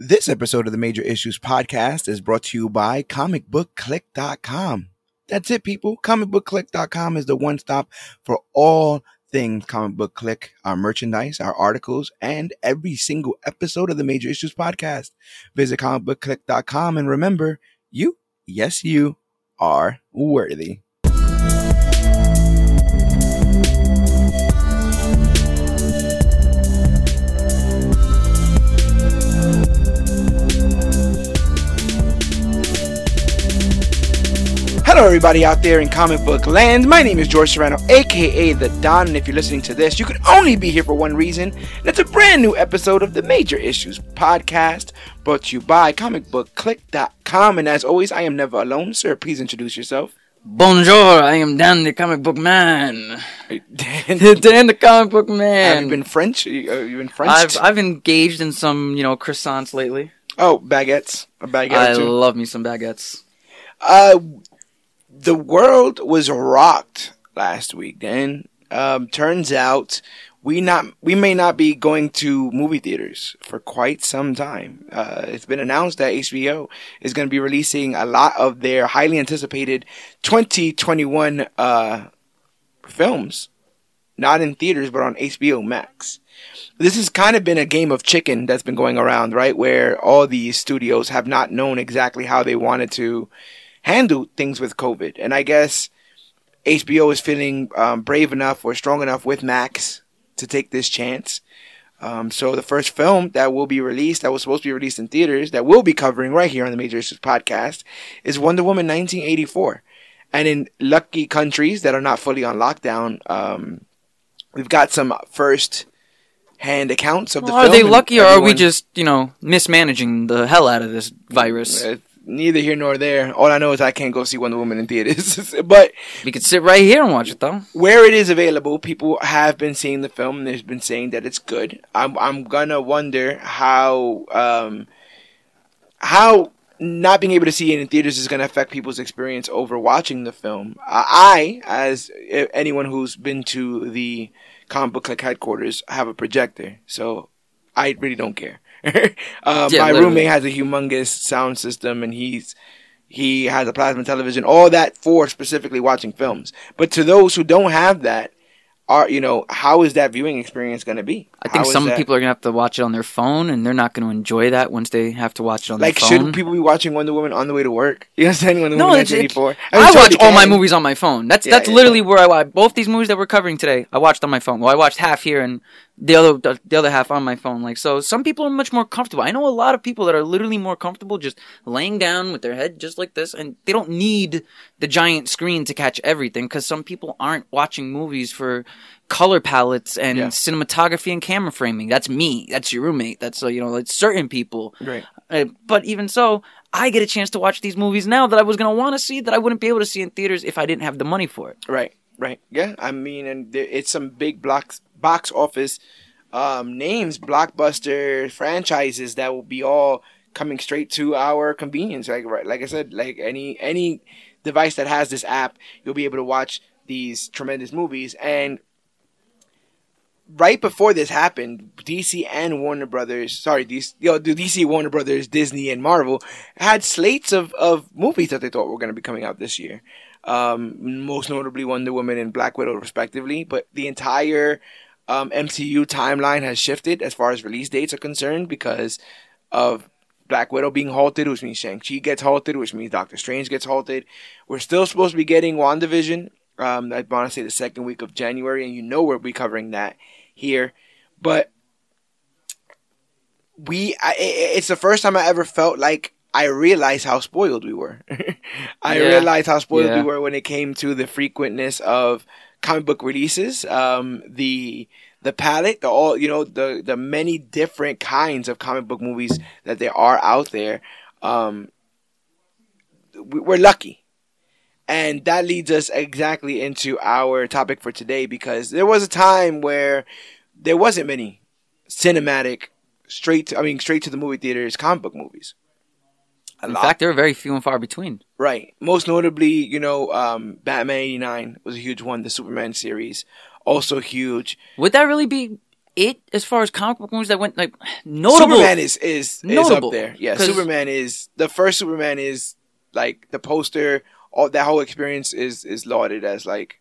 This episode of the Major Issues Podcast is brought to you by comicbookclick.com. That's it, people. Comicbookclick.com is the one stop for all things comic book click, our merchandise, our articles, and every single episode of the Major Issues Podcast. Visit comicbookclick.com and remember, you, yes, you are worthy. Hello, everybody out there in comic book land. My name is George Serrano, aka The Don, and if you're listening to this, you could only be here for one reason, and it's a brand new episode of the Major Issues Podcast, brought to you by comicbookclick.com. And as always, I am never alone. Sir, please introduce yourself. Bonjour, I am Dan the comic book man. Dan, Dan the comic book Man. have you been French? You, uh, you been French? I've I've engaged in some you know croissants lately. oh, baguettes. A baguette I two. love me some baguettes. Uh, the world was rocked last week. Dan, um, turns out we not we may not be going to movie theaters for quite some time. Uh, it's been announced that HBO is going to be releasing a lot of their highly anticipated 2021 uh, films, not in theaters but on HBO Max. This has kind of been a game of chicken that's been going around, right? Where all these studios have not known exactly how they wanted to handle things with COVID. And I guess HBO is feeling um, brave enough or strong enough with Max to take this chance. Um, so the first film that will be released, that was supposed to be released in theaters, that we'll be covering right here on the Major Issues podcast, is Wonder Woman 1984. And in lucky countries that are not fully on lockdown, um, we've got some first hand accounts of the film. are they lucky or are we just you know mismanaging the hell out of this virus? Uh, neither here nor there. All I know is I can't go see Wonder Woman in theaters. but We could sit right here and watch it though. where it is available, people have been seeing the film. and They've been saying that it's good. I'm I'm gonna wonder how um how not being able to see it in theaters is going to affect people's experience over watching the film. Uh, I, as anyone who's been to the comic book click headquarters, have a projector, so I really don't care. uh, Yeah, my literally. roommate has a humongous sound system, and he's he has a plasma television, all that for specifically watching films. But to those who don't have that, are you know how is that viewing experience going to be? I think How some people are gonna have to watch it on their phone, and they're not gonna enjoy that once they have to watch it on like their phone. Like, should people be watching Wonder Woman on the way to work? You understand Wonder No, Woman it's- it- 1984? I, sure watch all my movies on my phone. That's Yeah, that's yeah, literally yeah. where I watch both these movies that we're covering today. I watched on my phone. Well, I watched half here and the other the, the other half on my phone. Like so, some people are much more comfortable. I know a lot of people that are literally more comfortable just laying down with their head just like this, and they don't need the giant screen to catch everything. Because some people aren't watching movies for color palettes and Yeah. cinematography and camera framing. That's me. That's your roommate. That's uh, you know, it's certain people. Right. Uh, but even so, I get a chance to watch these movies now that I was gonna want to see that I wouldn't be able to see in theaters if I didn't have the money for it. Right, right. Yeah, I mean, and there, it's some big blocks, box office um, names, blockbuster franchises that will be all coming straight to our convenience. Like, right, like I said, like any any device that has this app, you'll be able to watch these tremendous movies. And right before this happened, DC and Warner Brothers, sorry, DC, you know, DC, Warner Brothers, Disney, and Marvel had slates of, of movies that they thought were going to be coming out this year. Um, most notably Wonder Woman and Black Widow, respectively. But the entire um, MCU timeline has shifted as far as release dates are concerned because of Black Widow being halted, which means Shang-Chi gets halted, which means Doctor Strange gets halted. We're still supposed to be getting WandaVision. Um, I want to say the second week of January, and you know we'll be covering that here. But we, I, it's the first time I ever felt like I realized how spoiled we were. I Yeah. realized how spoiled Yeah. we were when it came to the frequentness of comic book releases, um, the the palette, the all you know, the the many different kinds of comic book movies that there are out there. Um, we're lucky. And that leads us exactly into our topic for today because there was a time where there wasn't many cinematic straight to, I mean straight to the movie theaters comic book movies. A In lot. fact, they're very few and far between. Right. Most notably, you know, um, Batman 89 was a huge one. The Superman series, also huge. Would that really be it as far as comic book movies that went like notable. Superman is is is Notable, up there. Yeah, Superman is the first Superman is like the poster. All that whole experience is is lauded as like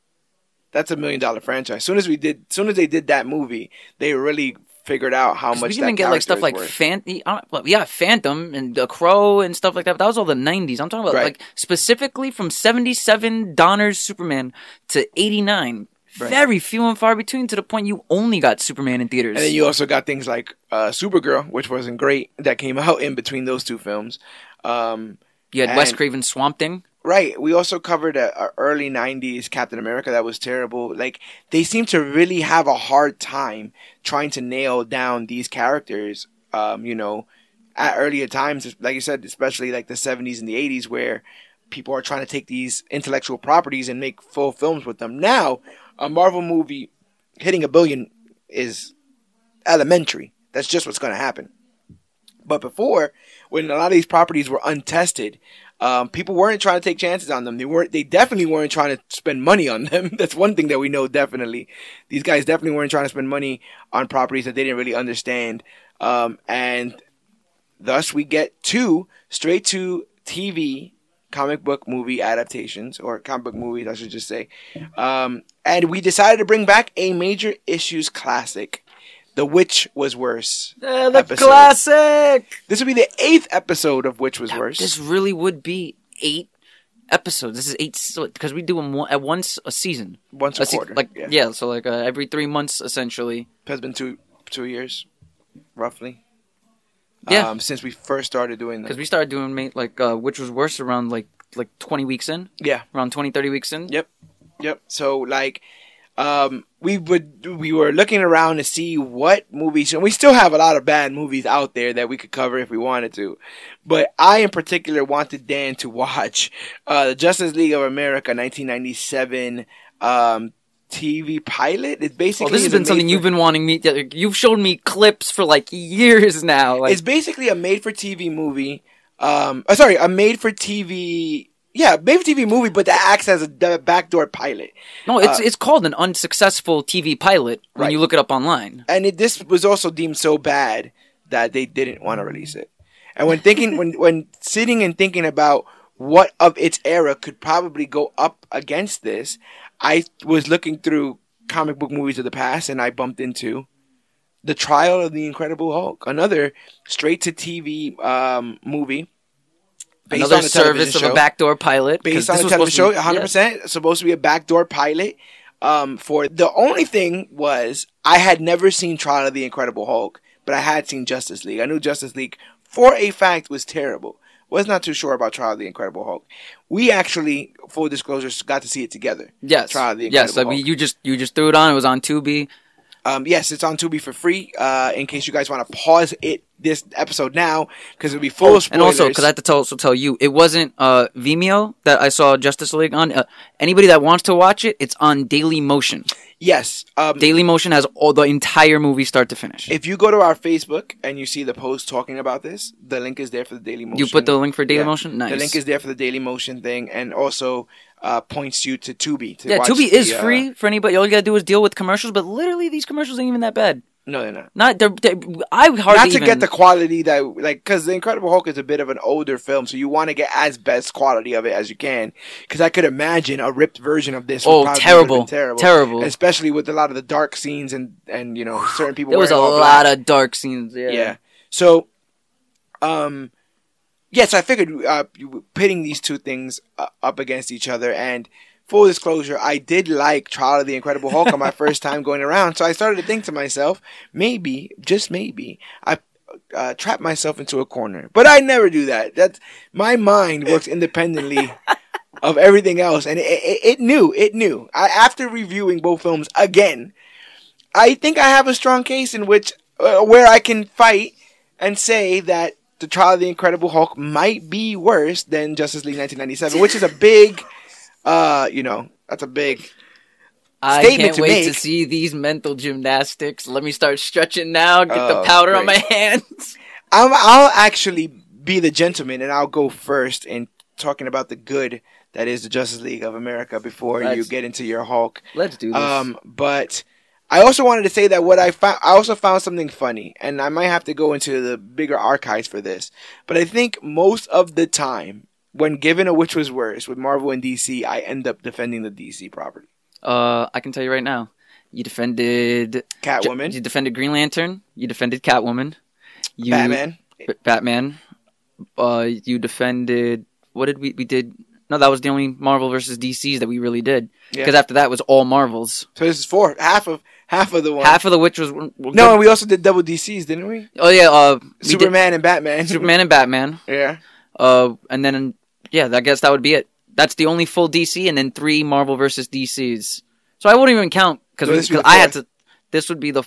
that's a million dollar franchise. soon as we did, soon as they did that movie, they really figured out how much we didn't get like stuff like Phantom. Uh, well, yeah, Phantom and the Crow and stuff like that. But that was all the '90s. I'm talking about Right. like specifically from '77 Donner's Superman to '89. Right. Very few and far between to the point you only got Superman in theaters. And then you also got things like uh, Supergirl, which wasn't great, that came out in between those two films. Um, You had Wes and- Craven Swamp Thing. Right. We also covered a, a early '90s Captain America that was terrible. Like they seem to really have a hard time trying to nail down these characters. Um, you know, at earlier times, like you said, especially like the '70s and the '80s, where people are trying to take these intellectual properties and make full films with them. Now, a Marvel movie hitting a billion is elementary. That's just what's going to happen. But before, when a lot of these properties were untested, um, people weren't trying to take chances on them. They weren't. They definitely weren't trying to spend money on them. That's one thing that we know definitely. These guys definitely weren't trying to spend money on properties that they didn't really understand. Um, and thus, we get two straight to TV comic book movie adaptations, or comic book movies, I should just say. Um, and we decided to bring back a major issues classic. The Which Was Worse. Uh, the episode. classic. This would be the eighth episode of Which Was Worse. This really would be eight episodes. This is eight because we do them one, at once a season. Once a se- quarter. like yeah. yeah. so like uh, every three months essentially. Has been two two years, roughly. Yeah. Um, since we first started doing Because we started doing like uh, which was worse around like like 20 weeks in, Yeah. around 20 30 weeks in. Yep. Yep. So like, um, we would we were looking around to see what movies, and we still have a lot of bad movies out there that we could cover if we wanted to. But I, in particular, wanted Dan to watch uh, the Justice League of America 1997 um, TV pilot. It's basically Well, this has been something made you've been wanting me. To, you've shown me clips for like years now. Like, it's basically a made for TV movie. Um, uh, sorry, a made for TV. Yeah, made for TV movie, but that acts as a backdoor pilot. no, it's uh, it's called an unsuccessful TV pilot when Right. you look it up online. and it, this was also deemed so bad that they didn't want to release it. And when thinking, when when sitting and thinking about what of its era could probably go up against this, I was looking through comic book movies of the past, and I bumped into the Trial of the Incredible Hulk, another straight to TV um, movie. Based Another on the service of show a backdoor pilot. based on this a television show, supposed to be- 100 percent supposed to be a backdoor pilot. Um, for the only thing was I had never seen Trial of the Incredible Hulk, but I had seen Justice League. I knew Justice League for a fact was terrible. Was not too sure about Trial of the Incredible Hulk. We actually, full disclosure, got to see it together. Yes. Trial of the yes. Incredible I mean, you just you just threw it on. It was on Tubi. Um, yes, it's on Tubi for free. Uh, in case you guys want to pause it this episode now, because it'll be full of spoilers. Oh, And also, because I have to tell, also tell you, it wasn't uh, Vimeo that I saw Justice League on. Uh, anybody that wants to watch it, it's on Daily Motion. yes, um, Daily Motion has all the entire movie start to finish. If you go to our Facebook and you see the post talking about this, the link is there for the Daily Motion. you put the link for Daily Yeah. Motion. Nice. The link is there for the Daily Motion thing, and also uh, points you to Tubi. To yeah, Tubi the, is uh, free for anybody. All you gotta do is deal with commercials, but literally these commercials ain't even that bad. No, they're not. Not they're, they're I hardly Not to even, get the quality that, like, because The Incredible Hulk is a bit of an older film, so you want to get as best quality of it as you can. Because I could imagine a ripped version of this. would Oh, terrible. terrible, Terrible. especially with a lot of the dark scenes and and you know certain people. there was a lot black. of dark scenes. Yeah. Yeah. So, um, yes, I figured uh, you- pitting these two things uh, up against each other. And full disclosure, I did like Trial of the Incredible Hulk on my first time going around. So I started to think to myself, maybe, just maybe, I uh, trapped myself into a corner. But I never do that. That's my mind works independently. Of everything else, and it, it, it knew, it knew. I, after reviewing both films again, I think I have a strong case in which uh, where I can fight and say that the Trial of the Incredible Hulk might be worse than Justice League 1997, which is a big, uh, you know, that's a big. I Statement can't to wait to make. see these mental gymnastics. Let me start stretching now. Get the Oh, powder on my hands. I'll, I'll actually be the gentleman and I'll go first in talking about the good that is the Justice League of America before you Let's- get into your Hulk. Let's do this. Um, but I also wanted to say that what I found, I also found something funny, and I might have to go into the bigger archives for this. But I think most of the time, when given a which was worse with Marvel and DC, I end up defending the DC property. Uh, I can tell you right now. You defended Catwoman, You defended Green Lantern. You defended Catwoman. You, Batman. B- Batman. Uh, you defended. What did we? We did. No, that was the only Marvel versus DCs that we really did. Yeah. Because after that was all Marvels. So this is four, half of half of the one. Half of the which was were no, and we also did double DCs, didn't we? Oh yeah. Uh, we did Superman and Batman. Superman and Batman. yeah. Uh, and then yeah, I guess that would be it. That's the only full DC, and then three Marvel versus DCs. So I wouldn't even count because would be I had to. This would be the.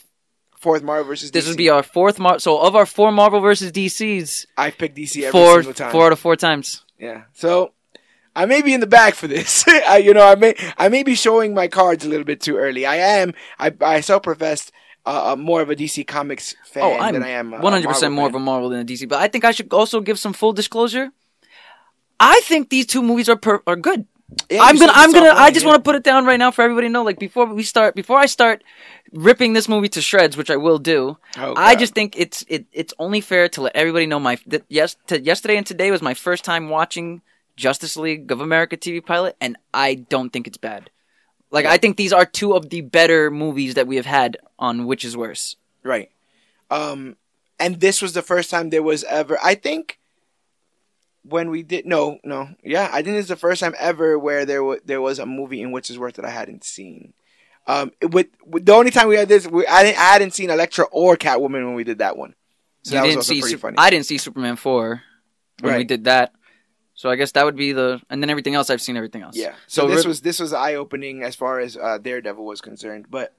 Fourth Marvel versus This would be our fourth Mar. So of our four Marvel versus DCs, I've picked DC every four single time. four out of four times. Yeah. So I may be in the back for this. I, you know, I may I may be showing my cards a little bit too early. I am. I I self professed uh, uh, more of a DC Comics fan Oh, I'm than I am. one hundred percent more of a Marvel than a DC. But I think I should also give some full disclosure. I think these two movies are per- are good. Yeah, I'm gonna I'm gonna I just yeah. want to put it down right now for everybody to know. Like before we start, before I start ripping this movie to shreds, which I will do. Oh, I just think it's it it's only fair to let everybody know my that yes to, yesterday and today was my first time watching Justice League of America TV pilot, and I don't think it's bad. Like I think these are two of the better movies that we have had on Which Is Worse. Right. Um, and this was the first time there was ever. I think when we did no no yeah I think it's the first time ever where there was there was a movie in which is worth that I hadn't seen. Um, with, with the only time we had this, we, I didn't I hadn't seen Elektra or Catwoman when we did that one. So you that was also see pretty Sup- funny. I didn't see Superman four when we did that. So I guess that would be the and then everything else I've seen everything else. Yeah. So, So this rip- was this was eye opening as far as uh, Daredevil was concerned, but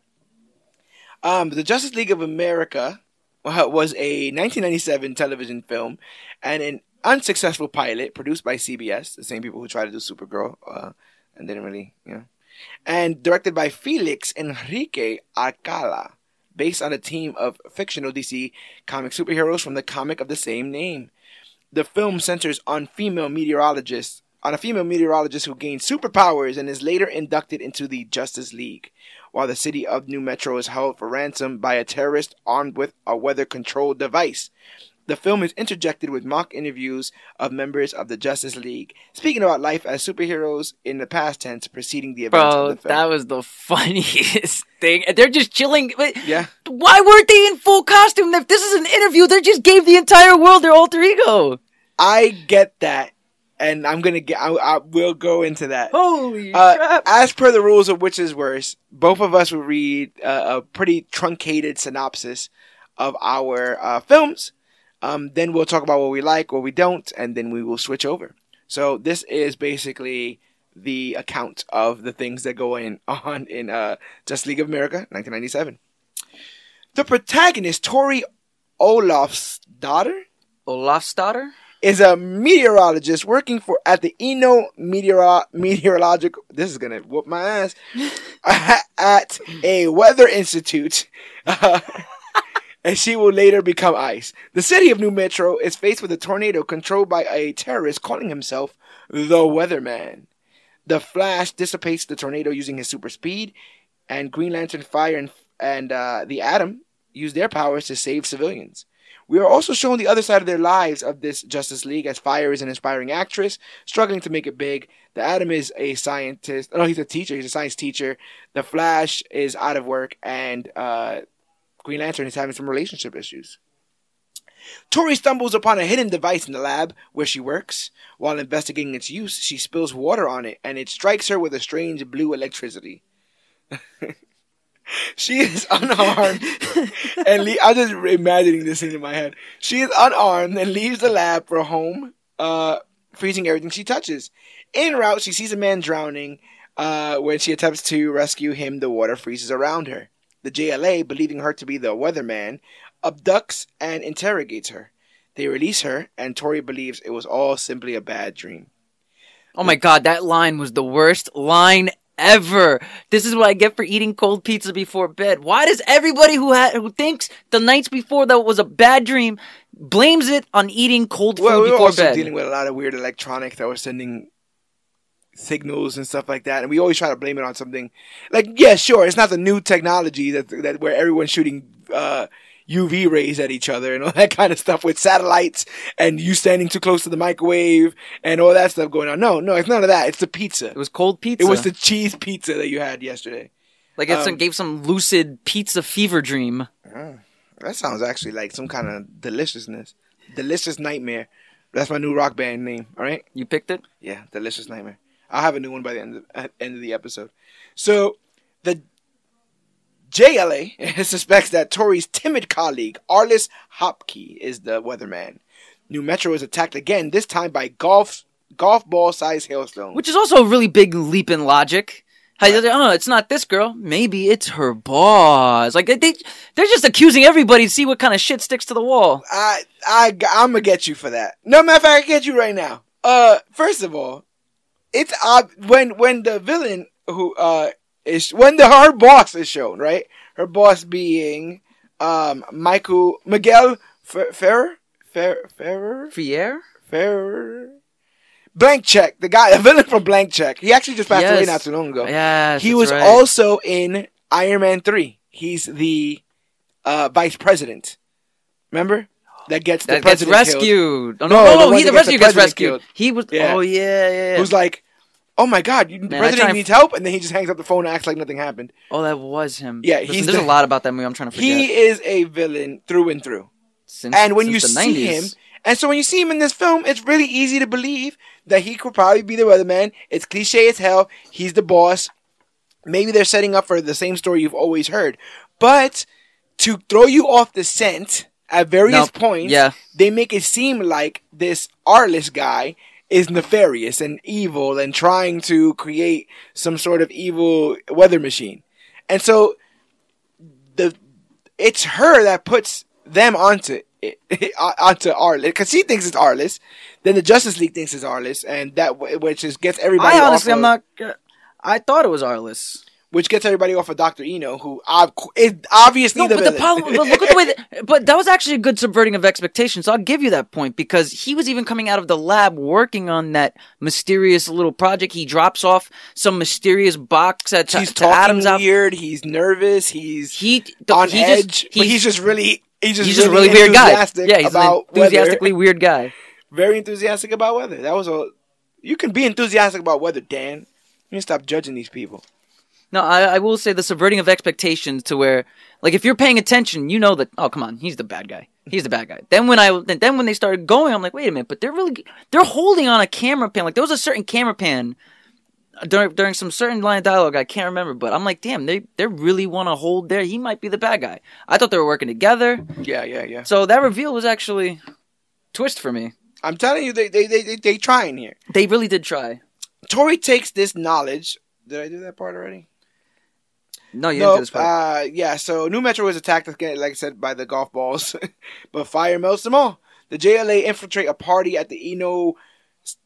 um, the Justice League of America uh, was a 1997 television film and an unsuccessful pilot produced by CBS, the same people who tried to do Supergirl uh, and didn't really, you know, and directed by Felix Enrique Alcala, based on a team of fictional DC comic superheroes from the comic of the same name the film centers on female meteorologists on a female meteorologist who gains superpowers and is later inducted into the Justice League, while the city of New Metro is held for ransom by a terrorist armed with a weather control device. The film is interjected with mock interviews of members of the Justice League, speaking about life as superheroes in the past tense preceding the events Bro, of the film. that was the funniest thing. They're just chilling. Yeah, Why weren't they in full costume? If this is an interview, they just gave the entire world their alter ego. I get that, and I'm gonna get. I, I will go into that. Holy Uh, crap! as per the rules of which is worse, both of us will read uh, a pretty truncated synopsis of our uh, films. Um, then we'll talk about what we like, what we don't, and then we will switch over. So this is basically the account of the things that go in on in uh, Justice League of America, 1997. The protagonist, Tori Olaf's daughter, Olafsdotter, is a meteorologist working for at the Eno Meteoro- Meteorological. This is gonna whoop my ass at a weather institute, and she will later become ice. The city of New Metro is faced with a tornado controlled by a terrorist calling himself the Weatherman. The Flash dissipates the tornado using his super speed, and Green Lantern, Fire, and, and uh, the Atom use their powers to save civilians. We are also shown the other side of their lives of this Justice League, as Fire is an inspiring actress, struggling to make it big. The Atom is a scientist. No, he's a teacher. He's a science teacher. The Flash is out of work, and uh, Green Lantern is having some relationship issues. Tori stumbles upon a hidden device in the lab where she works. While investigating its use, she spills water on it, and it strikes her with a strange blue electricity. she is unarmed, and le- I'm just imagining this in my head. She is unarmed and leaves the lab for home, uh, freezing everything she touches. En route, she sees a man drowning. Uh, when she attempts to rescue him, the water freezes around her. The JLA, believing her to be the weatherman, abducts and interrogates her. They release her, and Tori believes it was all simply a bad dream. Oh my god, that line was the worst line ever. This is what I get for eating cold pizza before bed. Why does everybody who ha- who thinks the nights before that was a bad dream blames it on eating cold food Well, we were before also bed? dealing with a lot of weird electronics that were sending signals and stuff like that, and we always try to blame it on something. Like, yeah, sure, it's not the new technology that that where everyone's shooting uh, UV rays at each other and all that kind of stuff with satellites and you standing too close to the microwave and all that stuff going on. No, no, it's none of that. It's the pizza. It was cold pizza. It was the cheese pizza that you had yesterday. like it um, gave some lucid pizza fever dream. That sounds actually like some kind of deliciousness. Delicious Nightmare. That's my new rock band name. All right. You picked it. Yeah, Delicious Nightmare. I'll have a new one by the end of, at end of the episode. So, the JLA suspects that Tori's timid colleague, Arliss Hopke, is the weatherman. New Metro is attacked again, this time by golf golf ball sized hailstones. Which is also a really big leap in logic. You oh, it's not this girl. Maybe it's her boss. Like they, they're just accusing everybody to see what kind of shit sticks to the wall. I, I, I'm gonna get you for that. No matter of fact, I get you right now. Uh, first of all, it's ob- when when the villain who uh is when the her boss is shown, right? Her boss being um Michael Miguel Fer- Ferrer Fer- Ferrer Fier? Ferrer. Blank Check, the guy, the villain from Blank Check. He actually just passed away not too long ago. Yes, he was right. also in Iron Man 3. He's the uh, vice president. Remember? That gets the that gets rescued. Oh, No, no, no, no, he the gets the rescue gets rescued. killed. He was. Yeah. Oh yeah, yeah. yeah. Who's like, oh my god, you, the Man, president needs help, and then he just hangs up the phone and acts like nothing happened. oh, that was him. Yeah, Listen, he's there's the- a lot about that movie. I'm trying to forget. He is a villain through and through. since, And when you see 90s. him, and so when you see him in this film, it's really easy to believe that he could probably be the weatherman. It's cliche as hell. He's the boss. Maybe they're setting up for the same story you've always heard. But to throw you off the scent at various Nope. points, Yeah. they make it seem like this Arliss guy is nefarious and evil and trying to create some sort of evil weather machine. And so the it's her that puts them onto it, onto Arliss because she thinks it's Arliss. Then the Justice League thinks it's Arliss, and that which is gets everybody. I honestly, I'm not. I thought it was Arliss. Which gets everybody off of Doctor Eno, who ob- is obviously No, the but the problem. But look at the way. That, but that was actually a good subverting of expectations. So I'll give you that point because he was even coming out of the lab working on that mysterious little project. He drops off some mysterious box at he's to talking Adam's out. weird. He's nervous. He's He on he edge, Just, but he's just really he's just he's just a really, really weird guy. Yeah, he's an enthusiastically weather. weird guy. Very enthusiastic about weather. That was a. You can be enthusiastic about weather, Dan. You need to stop judging these people. No, I, I will say the subverting of expectations to where, like, if you're paying attention, you know that. Oh, come on, he's the bad guy. He's the bad guy. Then when I then, when they started going, I'm like, wait a minute, but they're really they're holding on a camera pan. Like there was a certain camera pan during during some certain line of dialogue I can't remember, but I'm like, damn, they they really want to hold there. He might be the bad guy. I thought they were working together. Yeah, yeah, yeah. So that reveal was actually twist for me. I'm telling you, they they they they, they trying here. They really did try. Tori takes this knowledge. Did I do that part already? No, you No, didn't do this part. uh, yeah. So New Metro was attacked again, like I said, by the golf balls, but fire melts them all. The JLA infiltrate a party at the Eno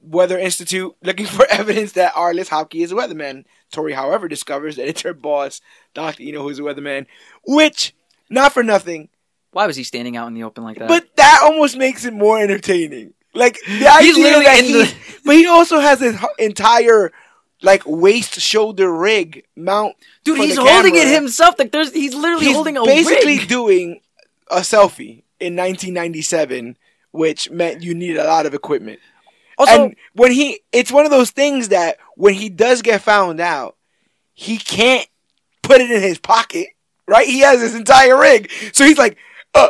Weather Institute, looking for evidence that Arliss Hopke is a weatherman. Tori, however, discovers that it's her boss, Doctor Eno, who's a weatherman. Which, not for nothing, Why was he standing out in the open like that? but that almost makes it more entertaining. Like the idea literally that in he, the- but he also has his entire like waist shoulder rig mount. dude, he's holding it himself. Like there's, he's literally He's holding a basically rig. doing a selfie in 1997, which meant you needed a lot of equipment. Also, and when he, it's one of those things that when he does get found out, he can't put it in his pocket, right? He has his entire rig, so he's like, "Uh,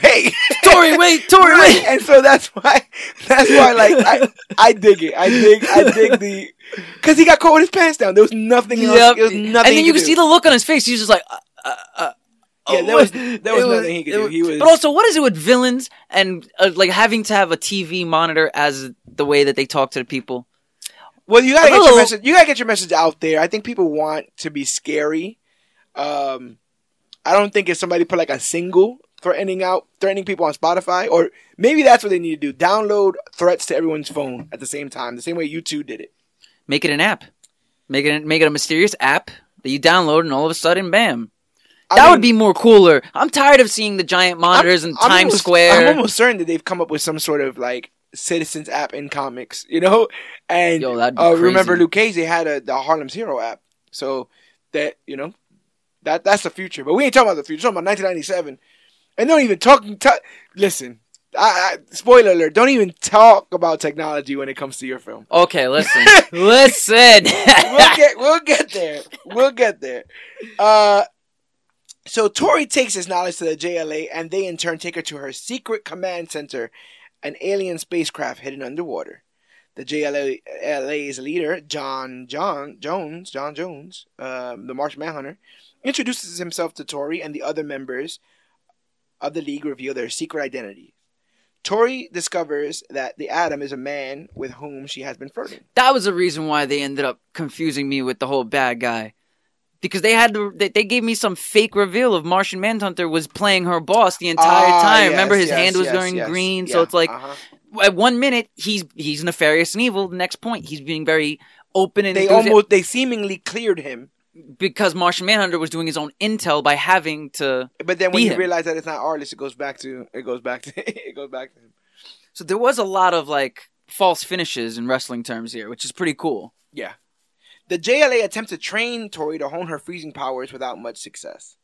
hey, Tori, wait, Tori, Right, wait. and so that's why, that's why, like, I, I dig it. I dig, I dig the, because he got caught with his pants down. There was nothing else. Yep. There was nothing. and then you could can see the look on his face. He's just like, uh, uh, uh, Yeah, oh, there was- what- there was it nothing he could do. He was- But also, what is it with villains and uh, like having to have a TV monitor as the way that they talk to the people? Well, you gotta A get little- your message. You gotta get your message out there. I think people want to be scary. Um, I don't think if somebody put like a single threatening out, threatening people on Spotify, or maybe that's what they need to do: download threats to everyone's phone at the same time, the same way you two did it. Make it an app. Make it make it a mysterious app that you download, and all of a sudden, bam. I that mean, would be more cooler. I'm tired of seeing the giant monitors in I'm Times almost- Square. I'm almost certain that they've come up with some sort of like citizens app in comics, you know. And Yo, uh, remember Luke Cage? They had a the Harlem's Hero app, so that you know that that's the future. But we ain't talking about the future. We're talking about 1997, and don't even talk. ta listen, I, I, spoiler alert: don't even talk about technology when it comes to your film. Okay, listen, listen. we'll get we'll get there. We'll get there. Uh, so Tori takes his knowledge to the JLA, and they in turn take her to her secret command center, an alien spacecraft hidden underwater. The JLA LA's leader, John John Jones, John Jones, um, the Martian Manhunter, introduces himself to Tori, and the other members of the League reveal their secret identity. Tori discovers that the Atom is a man with whom she has been flirting. that was the reason why they ended up confusing me with the whole bad guy. Because they had to, they, they gave me some fake reveal of Martian Manhunter was playing her boss the entire Ah, time. yes, Remember, his yes, hand was yes, going green, Yeah, so it's like uh-huh. at one minute he's he's nefarious and evil. The next point he's being very open and they almost they seemingly cleared him, because Martian Manhunter was doing his own intel by having to. but then when you him. realize that it's not Arliss, it goes back to it goes back to it goes back to him. So there was a lot of like false finishes in wrestling terms here, which is pretty cool. Yeah, the JLA attempts to train Tori to hone her freezing powers without much success.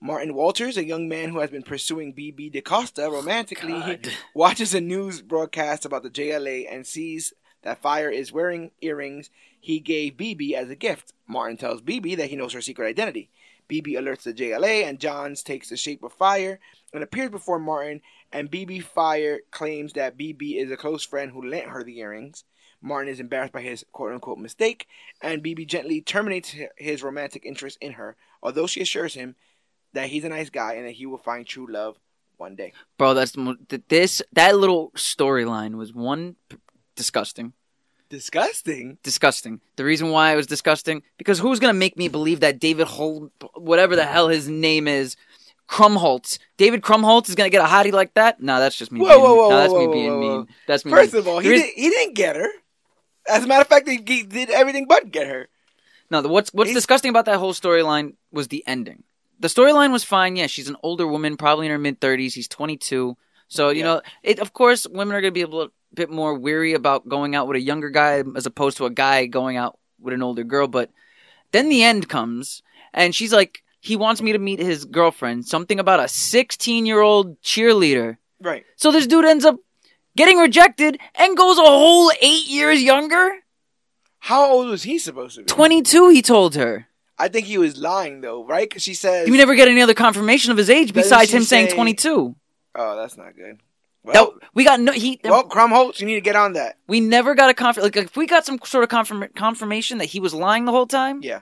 Martin Walters, a young man who has been pursuing BB DaCosta oh, romantically, God. watches a news broadcast about the JLA and sees that Fire is wearing earrings he gave BB as a gift. Martin tells BB that he knows her secret identity. BB alerts the JLA and Johns takes the shape of Fire and appears before Martin and BB Fire claims that BB is a close friend who lent her the earrings. Martin is embarrassed by his quote unquote mistake and BB gently terminates his romantic interest in her, although she assures him that he's a nice guy and that he will find true love one day. Bro, that's this that little storyline was one disgusting. Disgusting. Disgusting. The reason why it was disgusting because who's gonna make me believe that David Holt, whatever the hell his name is, Krumholtz, David Krumholtz is gonna get a hottie like that? No, that's just me. Whoa, being, whoa, whoa, no, that's whoa, me being whoa, whoa. mean. That's me. First being- of all, he did, he didn't get her. As a matter of fact, he, he did everything but get her. No, the, what's what's He's- disgusting about that whole storyline was the ending. The storyline was fine. Yeah, she's an older woman, probably in her mid thirties. He's twenty two. So you Yeah. know, it of course women are gonna be able little bit more weary about going out with a younger guy as opposed to a guy going out with an older girl. But then the end comes, and she's like, he wants me to meet his girlfriend. Something about a sixteen year old cheerleader. Right. So this dude ends up getting rejected and goes a whole eight years younger. How old was he supposed to be? Twenty two, he told her. I think he was lying though, right? Because she says, you never get any other confirmation of his age besides him saying say- 22. "Oh, that's not good." That- Well, we got no he well, Krumholtz, you need to get on that. we never got a confirm like if we got some sort of confirm- confirmation that he was lying the whole time, Yeah.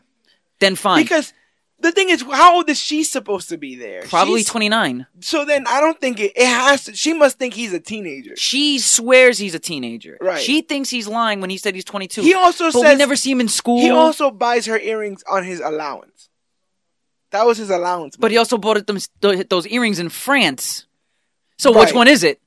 then fine. Because the thing is, how old is she supposed to be there? Probably 29. So then, I don't think it. It has to. She must think he's a teenager. She swears he's a teenager. Right. She thinks he's lying when he said he's 22. He also but says we never see him in school. he also buys her earrings on his allowance. That was his allowance. but he also bought it them, those earrings in France. So Right. which one is it?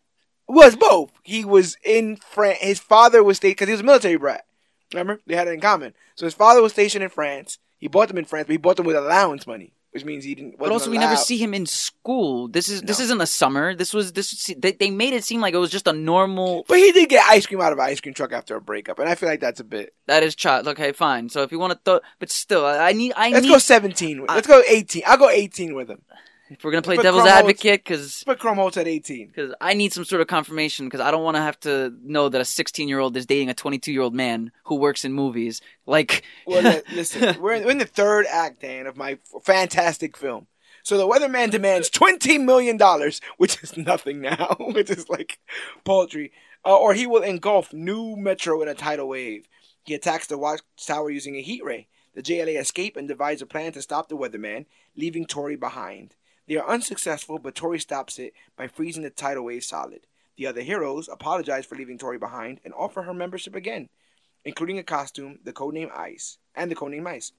Was both. He was in France. His father was stationed because he was a military brat. Remember, they had it in common. So his father was stationed in France. He bought them in France, but he bought them with allowance money, which means he didn't. But also, we never see him in school. This is this isn't a summer. This was this. They, they made it seem like it was just a normal But he did get ice cream out of an ice cream truck after a breakup, and I feel like that's a bit. That is child. Okay, fine. So if you want to throw, but still, I I need. I Let's need. go seventeen. With, let's go eighteen. I'll go eighteen with him. If we're gonna play Put devil's advocate, because Krumholtz at eighteen. because I need some sort of confirmation because I don't want to have to know that a 16 year old is dating a 22 year old man who works in movies. Like, Well, li- listen, we're in, we're in the third act, Dan, of my fantastic film. So the weatherman demands twenty million dollars, which is nothing now, which is like paltry, uh, or he will engulf New Metro in a tidal wave. He attacks the watchtower using a heat ray. The JLA escape and devise a plan to stop the weatherman, leaving Tori behind. They are unsuccessful, but Tori stops it by freezing the tidal wave solid. The other heroes apologize for leaving Tori behind and offer her membership again, including a costume, the codename Ice, and the codename Ice.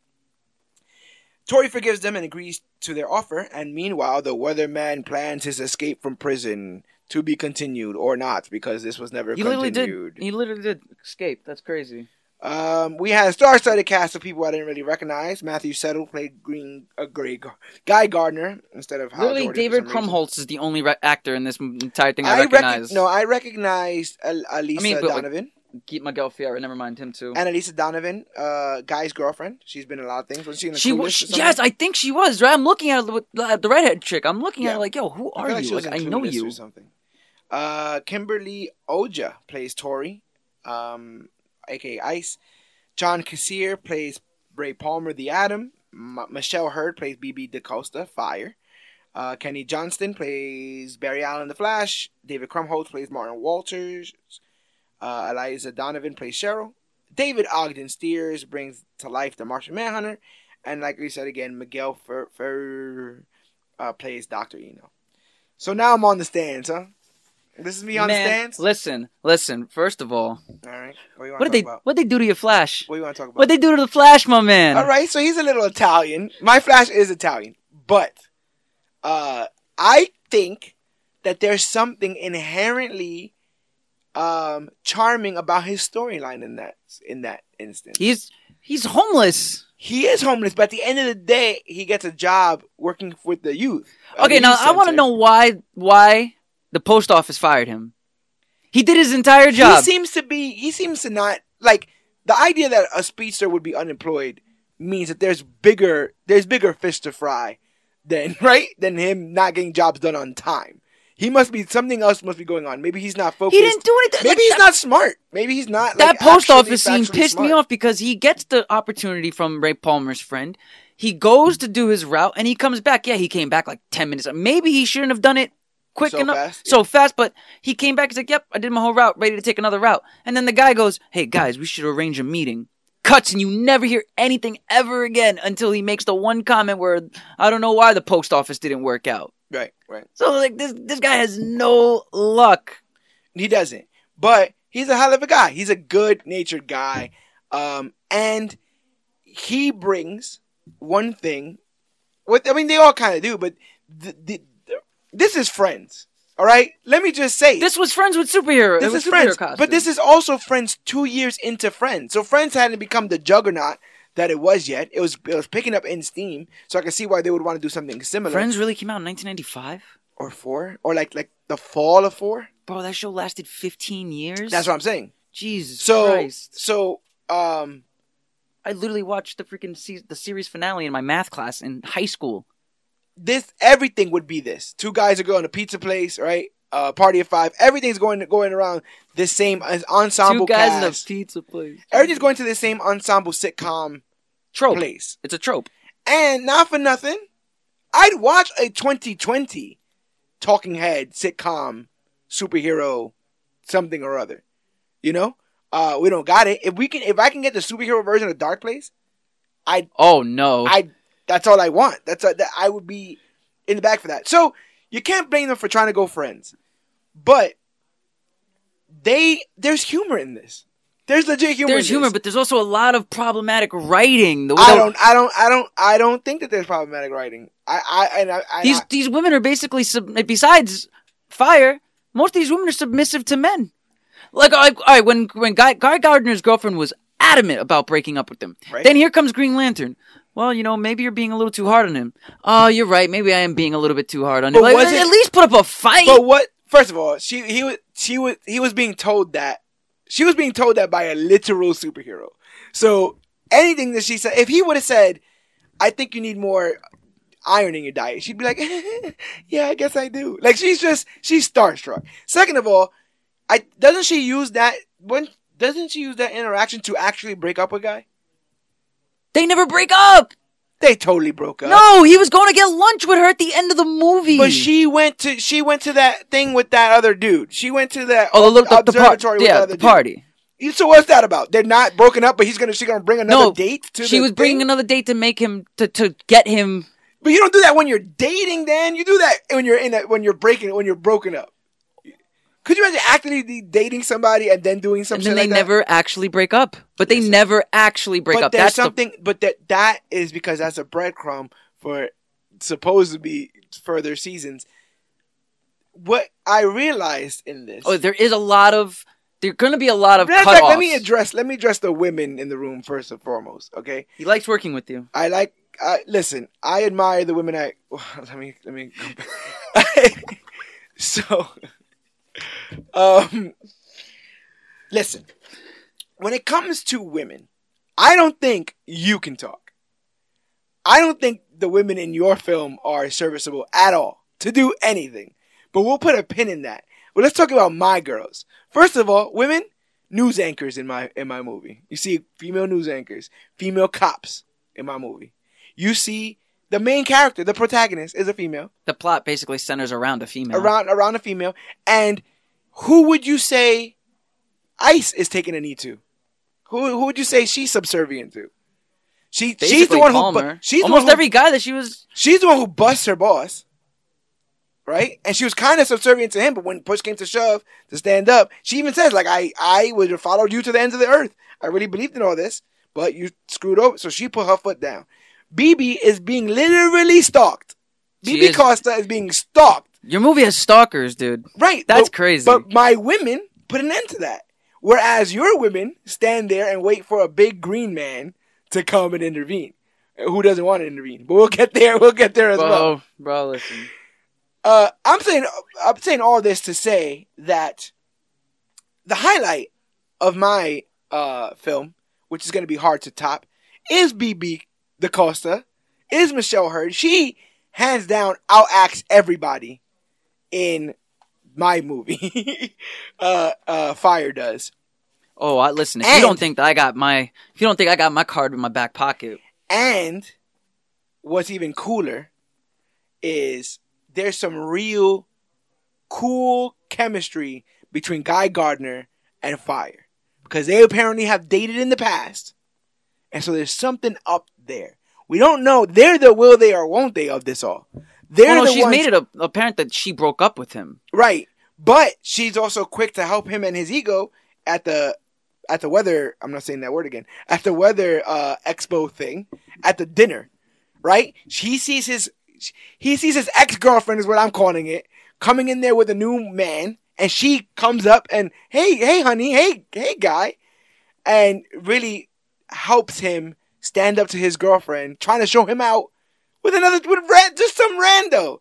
Tori forgives them and agrees to their offer, and meanwhile, the weatherman plans his escape from prison to be continued or not, because this was never he literally did. He literally did escape. That's crazy. Um, we had a star-studded cast of people I didn't really recognize. Matthew Settle played Green, uh, Gray, Guy Gardner instead of Hal Literally, David. Krumholtz is the only re- actor in this entire thing I, I recognize. recognize. No, I recognized Al- Elisa I mean, but, like, Donovan. Keep Miguel Fiera. Never mind him too. and Elisa Donovan, uh, Guy's girlfriend. She's been in a lot of things. Was she in the She was. something? Yes, I think she was. Right? I'm looking at, at the redhead chick. I'm looking at her like, yo, who are like you? she Like, I know you. or something. Uh, Kimberly Oja plays Tori, um, aka Ice. John Kassir plays Ray Palmer, the Atom. M- Michelle Hurd plays BB DaCosta, Fire. Uh, Kenny Johnston plays Barry Allen, the Flash. David Krumholtz plays Martin Walters. Uh, Eliza Donovan plays Cheryl. David Ogden Stiers brings to life the Martian Manhunter. And like we said again, Miguel Fer, Fer uh, plays Dr. Eno. So now I'm on the stands, huh? This is me on Man, the stands? listen, listen. First of all, All right. What what did they about? what they do to your Flash? What do you want to talk about? What they do to the Flash, my man? All right, so he's a little Italian. My Flash is Italian, but uh, I think that there's something inherently um, charming about his storyline in that in that instance. He's he's homeless. He is homeless, but at the end of the day, he gets a job working with the youth. Okay, now I want to know why why the post office fired him. He did his entire job. He seems to be. He seems to not like the idea that a speedster would be unemployed means that there's bigger there's bigger fish to fry than right than him not getting jobs done on time. He must be something else must be going on. Maybe he's not focused. he didn't do anything. Maybe like, he's not smart. Maybe he's not. that like, post office scene pissed me off because he gets the opportunity from Ray Palmer's friend. He goes to do his route and he comes back. Yeah, he came back like 10 minutes. Maybe he shouldn't have done it quick So enough. fast, So fast, but he came back. He's like, yep, I did my whole route, ready to take another route. And then the guy goes, hey, guys, we should arrange a meeting. Cuts and you never hear anything ever again until he makes the one comment where I don't know why the post office didn't work out. Right, right. So like this this guy has no luck. He doesn't. But he's a hell of a guy. He's a good natured guy. Um, and he brings one thing. What I mean, they all kind of do, but the, the- this is friends. All right, let me just say This was friends with superhero. this is superhero friends, but this is also friends two years into friends. So friends hadn't become the juggernaut that it was yet. It was it was picking up in steam. So I can see why they would want to do something similar. Friends really came out in 1995. or four or like like the fall of four. Bro, that show lasted 15 years. That's what I'm saying. Jesus So Christ. so um. I literally watched the freaking se- the series finale in my math class in high school. This everything would be this. Two guys are going to pizza place, right? Uh, party of five. Everything's going going around this same ensemble Two guys cast. in a pizza place. Everything's going to the same ensemble sitcom trope. place. It's a trope. And not for nothing, I'd watch a 2020 talking head sitcom superhero something or other. You know, uh, we don't got it. If we can, if I can get the superhero version of Dark Place, I Oh no. I that's all I want. That's a, that I would be in the back for that. So you can't blame them for trying to go friends, but they there's humor in this. There's legit humor. there's humor, but there's also a lot of problematic writing. The I don't, I don't, I don't, I don't think that there's problematic writing. I, I, and I, and these I- these women are basically sub- besides fire. Most of these women are submissive to men. Like, all right, all right, when when Guy, Guy Gardner's girlfriend was adamant about breaking up with him, Right. then here comes Green Lantern. Well, you know, maybe you're being a little too hard on him. Oh, you're right. Maybe I am being a little bit too hard on him. But Like, at least put up a fight. But what? First of all, she he was she was he was being told that she was being told that by a literal superhero. So anything that she said, if he would have said, "I think you need more iron in your diet," she'd be like, "Yeah, I guess I do." Like she's just she's starstruck. Second of all, I doesn't she use that when doesn't she use that interaction to actually break up with guy? They never break up. They totally broke up. No, he was going to get lunch with her at the end of the movie. But she went to she went to that thing with that other dude. She went to that oh, the, little- the, the, observatory with yeah, the other the dude. party. So what's that about? They're not broken up, but he's gonna she's gonna bring another No, date to She the was bringing another date to make him to to get him. But you don't do that when you're dating, Dan. You do that when you're in a, when you're breaking when you're broken up. Could you imagine actually dating somebody and then doing something? And then they like never actually break up. But they Listen. never actually break but up. there's That's the something. But that that is because that's a breadcrumb for supposed to be further seasons. What I realized in this, Oh, there is a lot of There's gonna be a lot of Matter of fact, let me address let me address the women in the room first and foremost. Okay, He likes working with you. I like. I listen. I admire the women. I let me let me. So, um, listen. When it comes to women, I don't think you can talk. I don't think the women in your film are serviceable at all to do anything. But we'll put a pin in that. But let's talk about my girls. First of all, women news anchors in my in my movie. You see female news anchors, female cops in my movie. You see the main character, the protagonist, is a female The plot basically centers around a female. around around a female. And who would you say Ice is taking a knee to? Who who would you say she's subservient to? She Basically she's the one Palmer. who she's almost who, every guy that she was. she's the one who busts her boss. Right? And she was kind of subservient to him, but when push came to shove to stand up, she even says, like, I, I would have followed you to the ends of the earth. I really believed in all this, but you screwed over. So she put her foot down. BB is being literally stalked. BB. Costa is being stalked. Your movie has stalkers, dude. Right. That's but- crazy. But my women put an end to that. Whereas your women stand there and wait for a big green man to come and intervene. Who doesn't want to intervene? But we'll get there. We'll get there as bro, well. bro, listen. Uh, I'm saying I'm saying all this to say that the highlight of my uh, film, which is going to be hard to top, is BB DaCosta, is Michelle Hurd. She hands down outacts everybody in my movie. uh, uh, Fire does, Oh, I, listen. If you don't think that I got my, if you don't think I got my card in my back pocket, and what's even cooler is there's some real cool chemistry between Guy Gardner and Fire because they apparently have dated in the past, and so there's something up there. We don't know. They're the will they or won't they of this all. They're well, no, the she's ones, made it a, apparent that she broke up with him. right, but she's also quick to help him and his ego at the at the weather. I'm not saying that word again. At the weather uh, expo thing at the dinner, right? He sees his he sees his ex girlfriend is what I'm calling it coming in there with a new man, and she comes up and hey hey honey hey hey guy, and really helps him stand up to his girlfriend, trying to show him out with another with just some rando.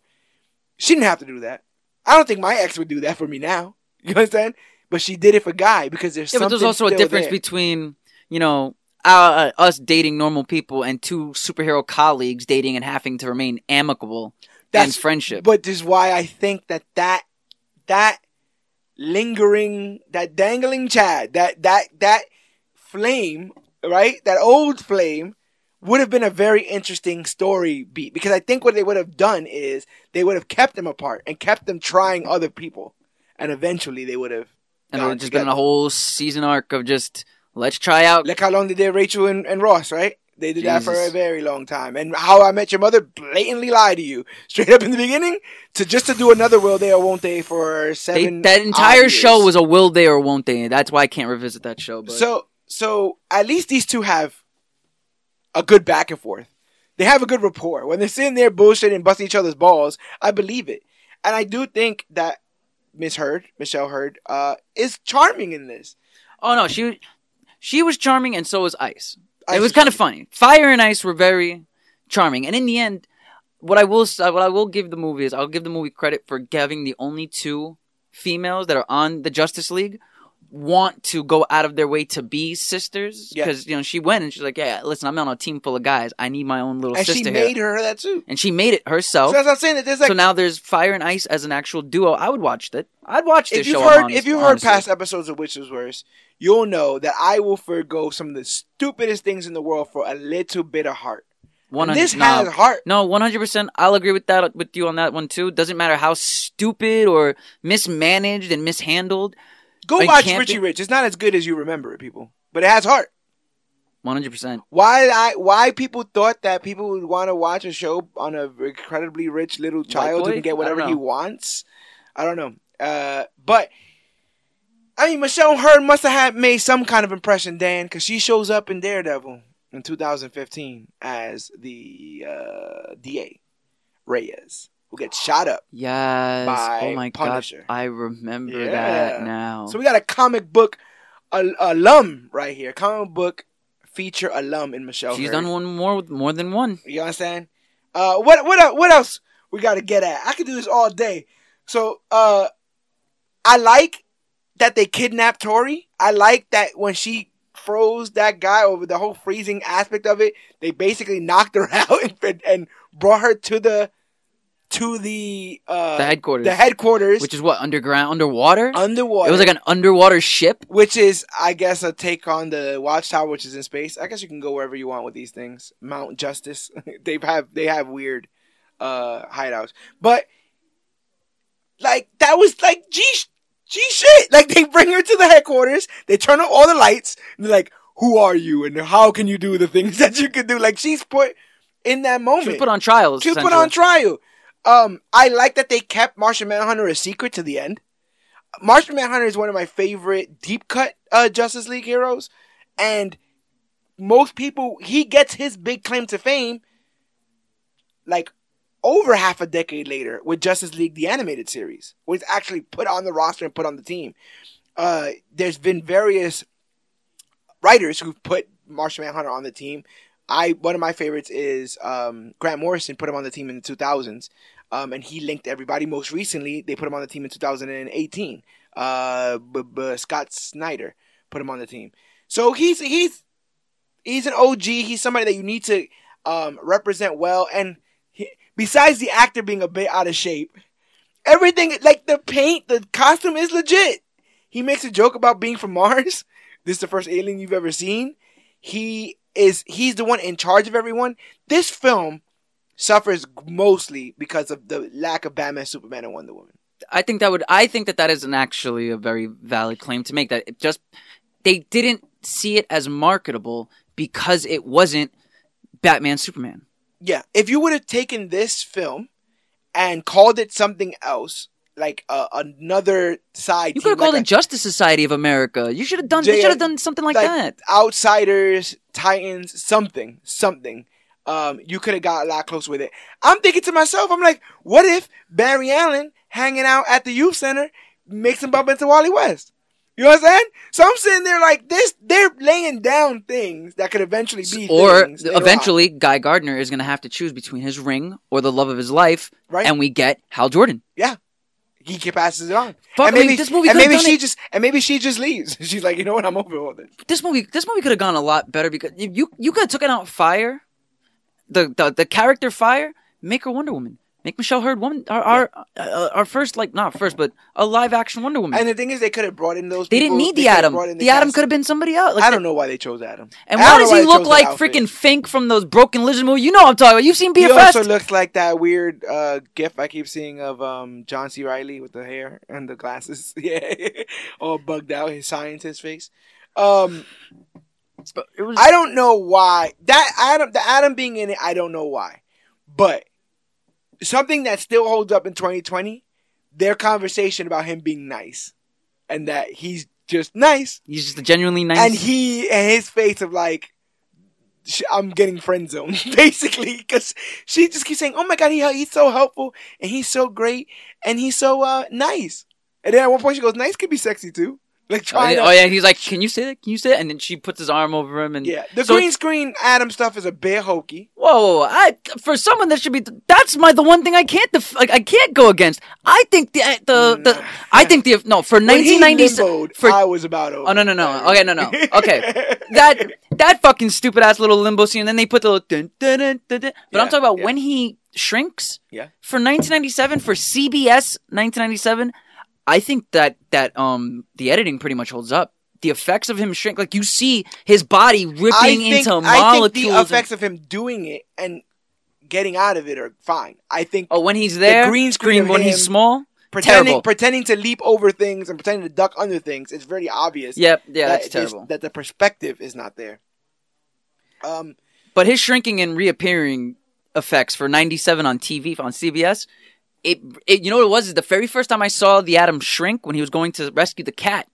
She didn't have to do that. I don't think my ex would do that for me now. You understand? But she did it for Guy because there's Yeah, but there's also a difference there. between you know uh, us dating normal people and two superhero colleagues dating and having to remain amicable and friendship. But this is why I think that that that lingering, that dangling Chad, that that that flame, right? That old flame would have been a very interesting story beat because I think what they would have done is they would have kept them apart and kept them trying other people, and eventually they would have. and it would just been a whole season arc of just let's try out. Look how long did they did Rachel and, and Ross, right? They did that for a very long time. And How I Met Your Mother blatantly lied to you straight up in the beginning to just to do another will they or won't they for They, seven. that entire show was a will they or won't they. That's why I can't revisit that show. But so so at least these two have a good back and forth. They have a good rapport. When they're sitting there bullshitting and busting each other's balls, I believe it. And I do think that Miss Hurd, Michelle Hurd, uh, is charming in this. oh no, she she was charming, and so was Ice. Ice it was was kind of funny. Fire and Ice were very charming, and in the end, what I will what I will give the movie is I'll give the movie credit for giving the only two females that are on the Justice League want to go out of their way to be sisters Yeah. because you know she went and she's like yeah listen i'm on a team full of guys i need my own little sister. And sister she here made her that too. and she made it herself So that's what I'm saying. That there's like so now there's fire and ice as an actual duo i would watch that i'd watch this if you've show heard honest- if you've heard past episodes of Which Is Worse, you'll know that I will forego some of the stupidest things in the world for a little bit of heart. And 100 this no. has heart. No, one hundred percent. I'll agree with that with you on that one too. Doesn't matter how stupid or mismanaged and mishandled. Go watch Richie be- Rich. It's not as good as you remember it, people, but it has heart. One hundred percent. Why I why people thought that people would want to watch a show on a incredibly rich little child who can get whatever he wants? I don't know. Uh, but I mean, Michelle Hurd must have had made some kind of impression, Dan, because she shows up in Daredevil in 2015 as the uh, DA Reyes. Who gets shot up. Yes. by oh my Punisher. god. I remember Yeah. that now. So we got a comic book al- alum right here. Comic book feature alum in Michelle. She's Hurd. done one more with more than one. You understand? Uh, what what el- what else we got to get at? I could do this all day. So uh, I like that they kidnapped Tori. I like that when she froze that guy over the whole freezing aspect of it, they basically knocked her out and, and brought her to the to the uh The headquarters. the headquarters Which is what underground, underwater. underwater. It was like an underwater ship. which is, I guess, a take on the Watchtower, which is in space. I guess you can go wherever you want with these things. Mount Justice, they have they have weird uh hideouts, but like that was like G G shit. Like they bring her to the headquarters, they turn off all the lights, and they're like, "Who are you? And how can you do the things that you can do?" Like she's put in that moment. She put on trial. She put on trial. Um, I like that they kept Martian Manhunter a secret to the end. Martian Manhunter is one of my favorite deep cut uh, Justice League heroes, and most people he gets his big claim to fame like over half a decade later with Justice League the animated series, was actually put on the roster and put on the team. Uh, there's been various writers who've put Martian Manhunter on the team. I one of my favorites is um, Grant Morrison put him on the team in the 2000s, um, and he linked everybody. Most recently, they put him on the team in 2018. Uh, b- b- Scott Snyder put him on the team, so he's he's he's an OG. He's somebody that you need to um, represent well. And he, besides the actor being a bit out of shape, everything like the paint, the costume is legit. He makes a joke about being from Mars. This is the first alien you've ever seen. He is he's the one in charge of everyone. This film suffers mostly because of the lack of Batman, Superman, and Wonder Woman. I think that would. I think that that is an actually a very valid claim to make. That it just they didn't see it as marketable because it wasn't Batman Superman. Yeah, if you would have taken this film and called it something else, like uh, another side, You could have called like it Justice Society of America. You should have done. They J- should have done something like, like that. outsiders, Titans, something, something. Um, you could have got a lot closer with it. I'm thinking to myself, I'm like, what if Barry Allen hanging out at the youth center makes him bump into Wally West? You know what I'm saying? So I'm sitting there like this. They're laying down things that could eventually be Or things later on, eventually, Guy Gardner is going to have to choose between his ring or the love of his life, right? and we get Hal Jordan. Yeah. He can passes it on. Fuck, and I mean, maybe this movie and maybe she it- just and maybe she just leaves. She's like, you know what? I'm over all this. This movie, this movie could have gone a lot better because you you could have taken out Fire, the, the the character Fire, make her Wonder Woman, make Michelle Hurd woman, our our, uh, our first like not first but a live action Wonder Woman. And the thing is, they could have brought in those. they didn't need they the Atom. in The Atom could have been somebody else. Like I don't know why they chose Atom. And why does know he look like freaking Fink from those Broken Lizard movies? You know what I'm talking about. You've seen He BFS. also looks like that weird uh, gif I keep seeing of um, John C. Reilly with the hair and the glasses. Yeah, all bugged out, his scientist face. Um, it was, I don't know why that Atom, the Atom being in it. I don't know why, but something that still holds up in 2020. Their conversation about him being nice, and that he's just nice, he's just a genuinely nice. and he and his face of like. I'm getting friend zoned basically because she just keeps saying, "Oh my god, he he's so helpful and he's so great and he's so uh nice." And then at one point she goes, "Nice could be sexy too." Like oh, trying yeah, to, oh, yeah, he's like, "Can you say that? Can you say it?" And then she puts his arm over him, and yeah. The So green it's- screen Atom stuff is a bit hokey. Whoa, whoa, whoa, I for someone that should be that's my the one thing I can't def- like I can't go against. I think the the, the I think the no for When he 1997 for I was about over. Oh no no no. Okay, no no. Okay. That that fucking stupid ass little limbo scene and then they put the little dun, dun, dun. But I'm talking about yeah. when he shrinks Yeah. for 1997 for CBS 1997, I think that that um the editing pretty much holds up. The effects of him shrink like you see his body ripping I think, into I molecules. think the effects of him doing it and getting out of it are fine. I think oh, when he's there, green screen when he's small, pretending terrible. pretending to leap over things and pretending to duck under things It's very obvious. Yep, yeah, that that's terrible. That the perspective is not there. Um, But his shrinking and reappearing effects for 97 on TV on CBS, it, it you know what it was is the very first time I saw the Atom shrink when he was going to rescue the cat.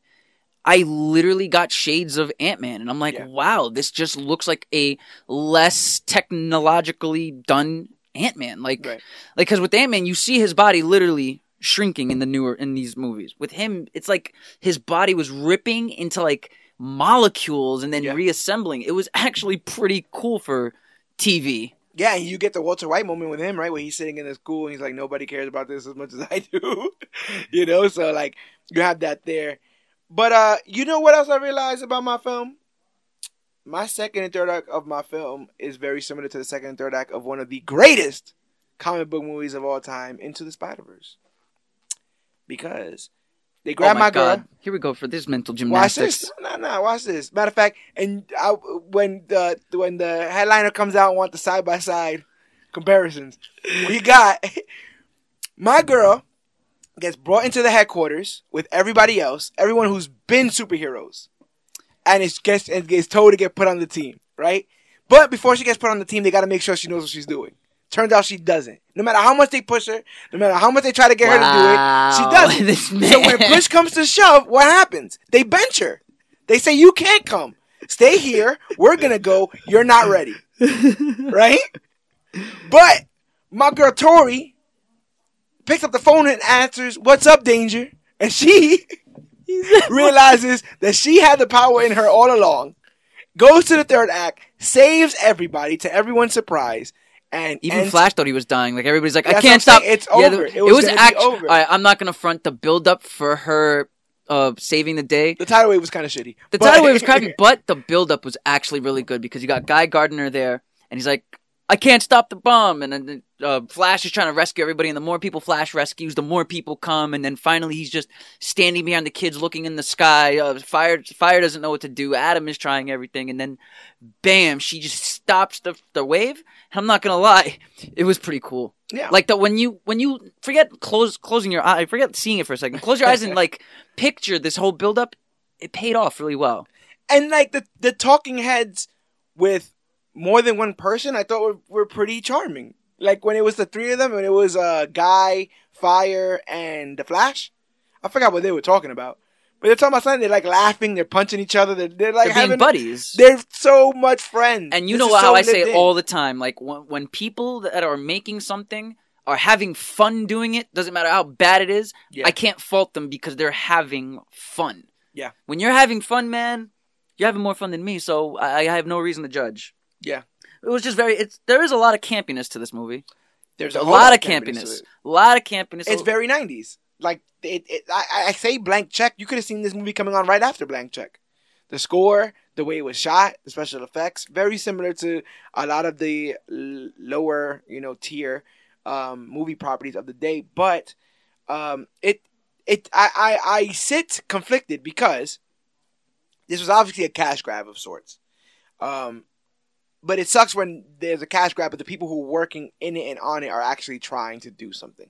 I literally got shades of Ant Man, and I'm like, Yeah. wow, this just looks like a less technologically done Ant Man. Like, Right. like because with Ant Man, you see his body literally shrinking in the newer in these movies. With him, it's like his body was ripping into like molecules and then Yeah. reassembling. It was actually pretty cool for TV. Yeah, you get the Walter White moment with him, right? Where he's sitting in the school and he's like, nobody cares about this as much as I do. you know, so like you have that there. But uh, you know what else I realized about my film? My second and third act of my film is very similar to the second and third act of one of the greatest comic book movies of all time, Into the Spider Verse. Because they oh grab oh my, my, girl. god! Here we go for this mental gymnastics. Watch this. No, no, watch this. Matter of fact, and I, when the when the headliner comes out and want the side by side comparisons, we got my girl gets brought into the headquarters with everybody else, everyone who's been superheroes, and it's gets and gets told to get put on the team, right? But before she gets put on the team, they got to make sure she knows what she's doing. Turns out she doesn't. No matter how much they push her, no matter how much they try to get her to do it, she doesn't. So when push comes to shove, what happens? They bench her. They say you can't come. Stay here. We're gonna go. You're not ready, right? But my girl Tori picks up the phone and answers, "What's up, Danger?" And she realizes that she had the power in her all along. Goes to the third act, saves everybody to everyone's surprise, and Even ends- Flash thought he was dying. Like everybody's like, I That's what I'm can't stop. saying. It's Yeah, over. the- It was gonna actually. right, I'm not gonna front the build up for her uh, saving the day. The tidal wave was kind of shitty. The But- tidal wave was crappy, but the build up was actually really good because you got Guy Gardner there, and he's like, I can't stop the bomb, and then uh, Flash is trying to rescue everybody, and the more people Flash rescues, the more people come, and then finally he's just standing behind the kids, looking in the sky. Uh, Fire, Fire doesn't know what to do. Atom is trying everything, and then, bam, she just stops the the wave. I'm not gonna lie, it was pretty cool. yeah, Like the when you when you forget close closing your eye, forget seeing it for a second. Close your eyes and like picture this whole build up. It paid off really well. and like the the talking heads with more than one person, I thought were, were pretty charming. Like when it was the three of them, when it was uh Guy, Fire, and the Flash. I forgot what they were talking about, but they're talking about something. They're like laughing, they're punching each other. They're, they're like They're being having, buddies. They're so much friends. And you This know how so I say lived it in. all the time. Like when, when people that are making something are having fun doing it, doesn't matter how bad it is. Yeah. I can't fault them because they're having fun. Yeah. When you're having fun, man, you're having more fun than me. So I, I have no reason to judge. Yeah. It was just very. It's there is a lot of campiness to this movie. There's A, whole lot of to campiness. A lot of campiness. It's very '90s. Like it, it I, I say blank check. You could have seen this movie coming on right after blank check. The score, the way it was shot, the special effects, very similar to a lot of the l- lower, you know, tier um, movie properties of the day. But um, it, it, I, I, I sit conflicted because this was obviously a cash grab of sorts. Um, but it sucks when there's a cash grab, but the people who are working in it and on it are actually trying to do something.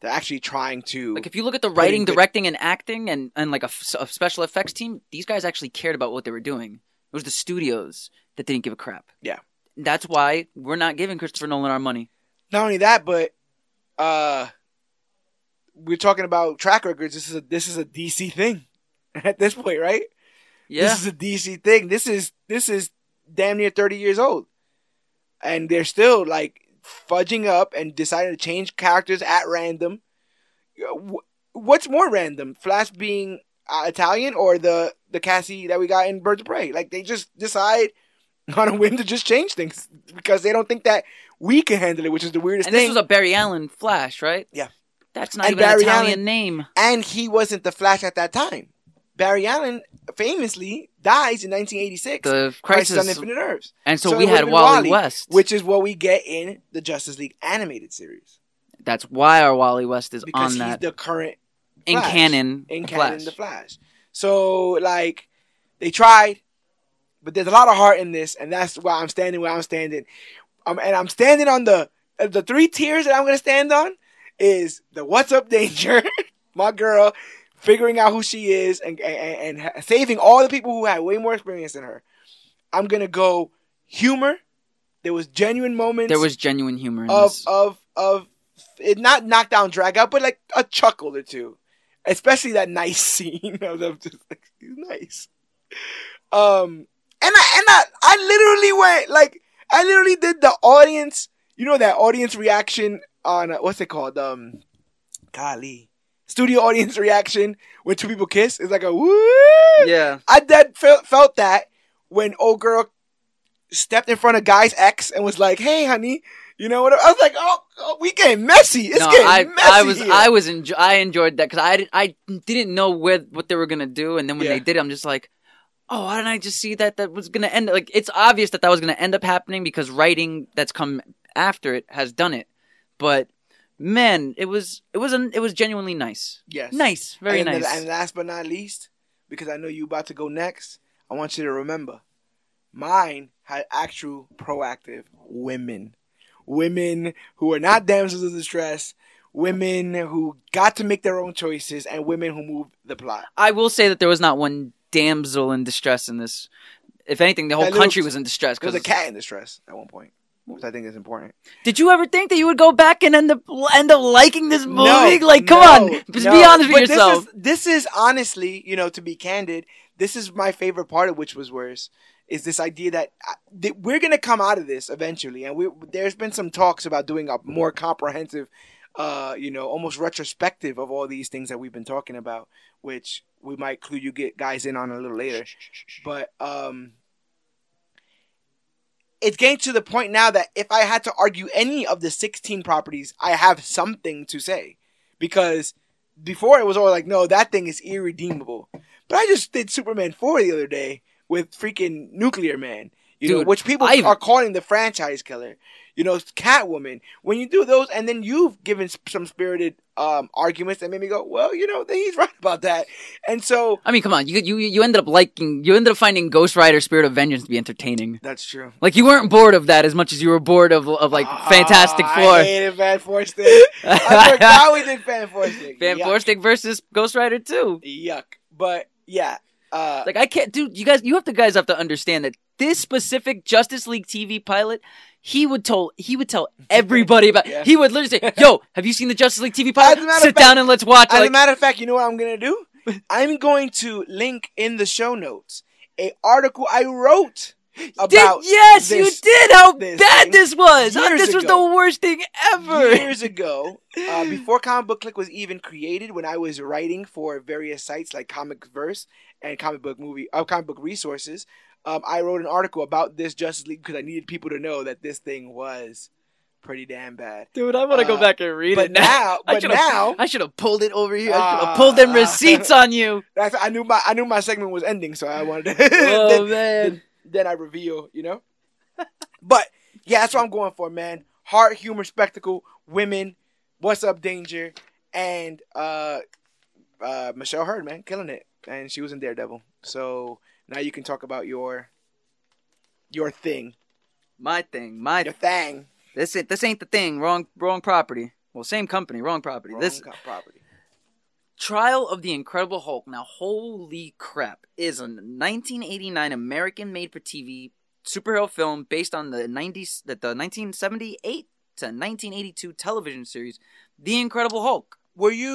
They're actually trying to. Like if you look at the writing, good- directing, and acting, and and like a special effects team, these guys actually cared about what they were doing. It was the studios that didn't give a crap. Yeah. That's why we're not giving Christopher Nolan our money. not only that, but uh, we're talking about track records. This is a this is a DC thing at this point, right? Yeah. This is a DC thing. This is this is damn near thirty years old, and they're still like fudging up and deciding to change characters at random. What's more random, Flash being uh, Italian or the the Cassie that we got in Birds of Prey? Like they just decide on a whim to just change things because they don't think that we can handle it, which is the weirdest and thing. this was a Barry Allen Flash, right? Yeah. That's not And even Barry an Italian Allen- name. and he wasn't the Flash at that time. Barry Allen famously dies in 1986. The Crisis on Infinite Earths, and so, So we had Wally, Wally, West, which is what we get in the Justice League animated series that's why our Wally West is because on he's that the current in Flash. canon. in Flash. canon, the Flash. So like they tried, but there's a lot of heart in this, and that's why I'm standing where I'm standing. Um, and I'm standing on the uh, the three tiers that I'm gonna stand on is the what's up danger, my girl figuring out who she is and, and and saving all the people who had way more experience than her. I'm gonna go humor. There was genuine moments There was genuine humor in of this. of of it not knockdown drag out, but like a chuckle or two. Especially that nice scene of them just like he's nice. Um and I and I I literally went like I literally did the audience, you know that audience reaction on uh, what's it called? Um, golly, studio audience reaction when two people kiss. It's like a woo. Yeah. I that felt felt that when old girl stepped in front of guy's ex and was like, "Hey, honey." You know what? I was like, oh, oh we getting messy. It's no, getting I, messy I was, here. I was, enjo- I enjoyed that because I, didn't- I didn't know where what they were gonna do, and then when Yeah. they did, it, I'm just like, oh, why didn't I just see that that was gonna end? Like, it's obvious that that was gonna end up happening because writing that's come after it has done it. But man, it was, it was, an, it was genuinely nice, yes, nice, very and, nice. And last but not least, because I know you about to go next, I want you to remember, mine had actual proactive women, women who are not damsels in distress, women who got to make their own choices, and women who moved the plot. I will say that there was not one damsel in distress in this. If anything, the whole That little- country was in distress. There was a cat in distress at one point, which I think is important. Did you ever think that you would go back and end up end up liking this movie? No, like, come no, on, just no. be honest with But yourself. This is, this is honestly, you know, to be candid, this is my favorite part of which was worse. Is this idea that, uh, that we're gonna come out of this eventually, and we there's been some talks about doing a more comprehensive, uh, you know, almost retrospective of all these things that we've been talking about, which we might clue you get guys in on a little later. But um, it's getting to the point now that if I had to argue any of the 16 properties, I have something to say. Because before it was all like, no, that thing is irredeemable. But I just did Superman 4 the other day with freaking Nuclear Man, you know, which people I- are calling the franchise killer. You know, Catwoman. When you do those, and then you've given some spirited um, arguments that made me go, well, you know, he's right about that. And so I mean, come on, you you you ended up liking, you ended up finding Ghost Rider: Spirit of Vengeance to be entertaining. that's true. Like you weren't bored of that as much as you were bored of of like Fantastic Ah, Four. I hated Fan Four Stick. I forgot we did Fan Four Stick. Fan. Four Stick versus Ghost Rider Two. Yuck. But yeah. Uh, Like I can't, dude. You guys, you have to guys have to understand that this specific Justice League TV pilot, he would tell he would tell everybody about. Yeah. He would literally say, "Yo, have you seen the Justice League TV pilot? As a matter of Sit fact- down and let's watch." it." as Like, a matter of fact, you know what I'm gonna do? I'm going to link in the show notes a article I wrote about did, yes, you did. How this bad thing this was. Years this was ago. the worst thing ever. years ago, uh, before Comic Book Click was even created, when I was writing for various sites like Comic Verse and Comic Book Movie, uh, Comic Book Resources, um, I wrote an article about this Justice League because I needed people to know that this thing was pretty damn bad. Dude, I want to go Uh, back and read it now. now- but now- I should have pulled it over here. I should have pulled them receipts on you. That's I knew my I knew my segment was ending, so I wanted to. Oh then, man. then, then I reveal, you know. but yeah, that's what I'm going for, man. Heart, humor, spectacle, women. What's up, danger? And uh, uh, Michelle Hurd, man, killing it, and she was in Daredevil. So now you can talk about your your thing, My thing, my your thing. this ain't this ain't the thing. Wrong wrong property. Well, same company, wrong property. Wrong this co- property. Trial of the Incredible Hulk. Now, holy crap, is a 1989 American-made-for-TV superhero film based on the 90s, that the 1978 to 1982 television series, The Incredible Hulk. Were you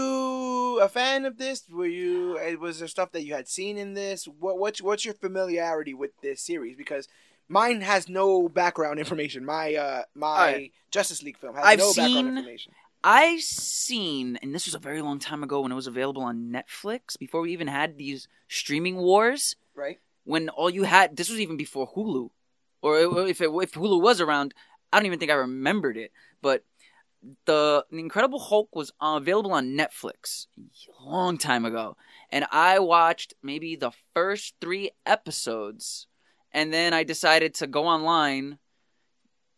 a fan of this? Were you? uh, Was there stuff that you had seen in this? What what's what's your familiarity with this series? Because mine has no background information. My uh my. Justice League film has I've no seen- background information. I seen, and this was a very long time ago when it was available on Netflix, before we even had these streaming wars. Right. when all you had this was even before Hulu, or if it, if Hulu was around, I don't even think I remembered it. But the, the Incredible Hulk was uh, available on Netflix a long time ago, and I watched maybe the first three episodes, and then I decided to go online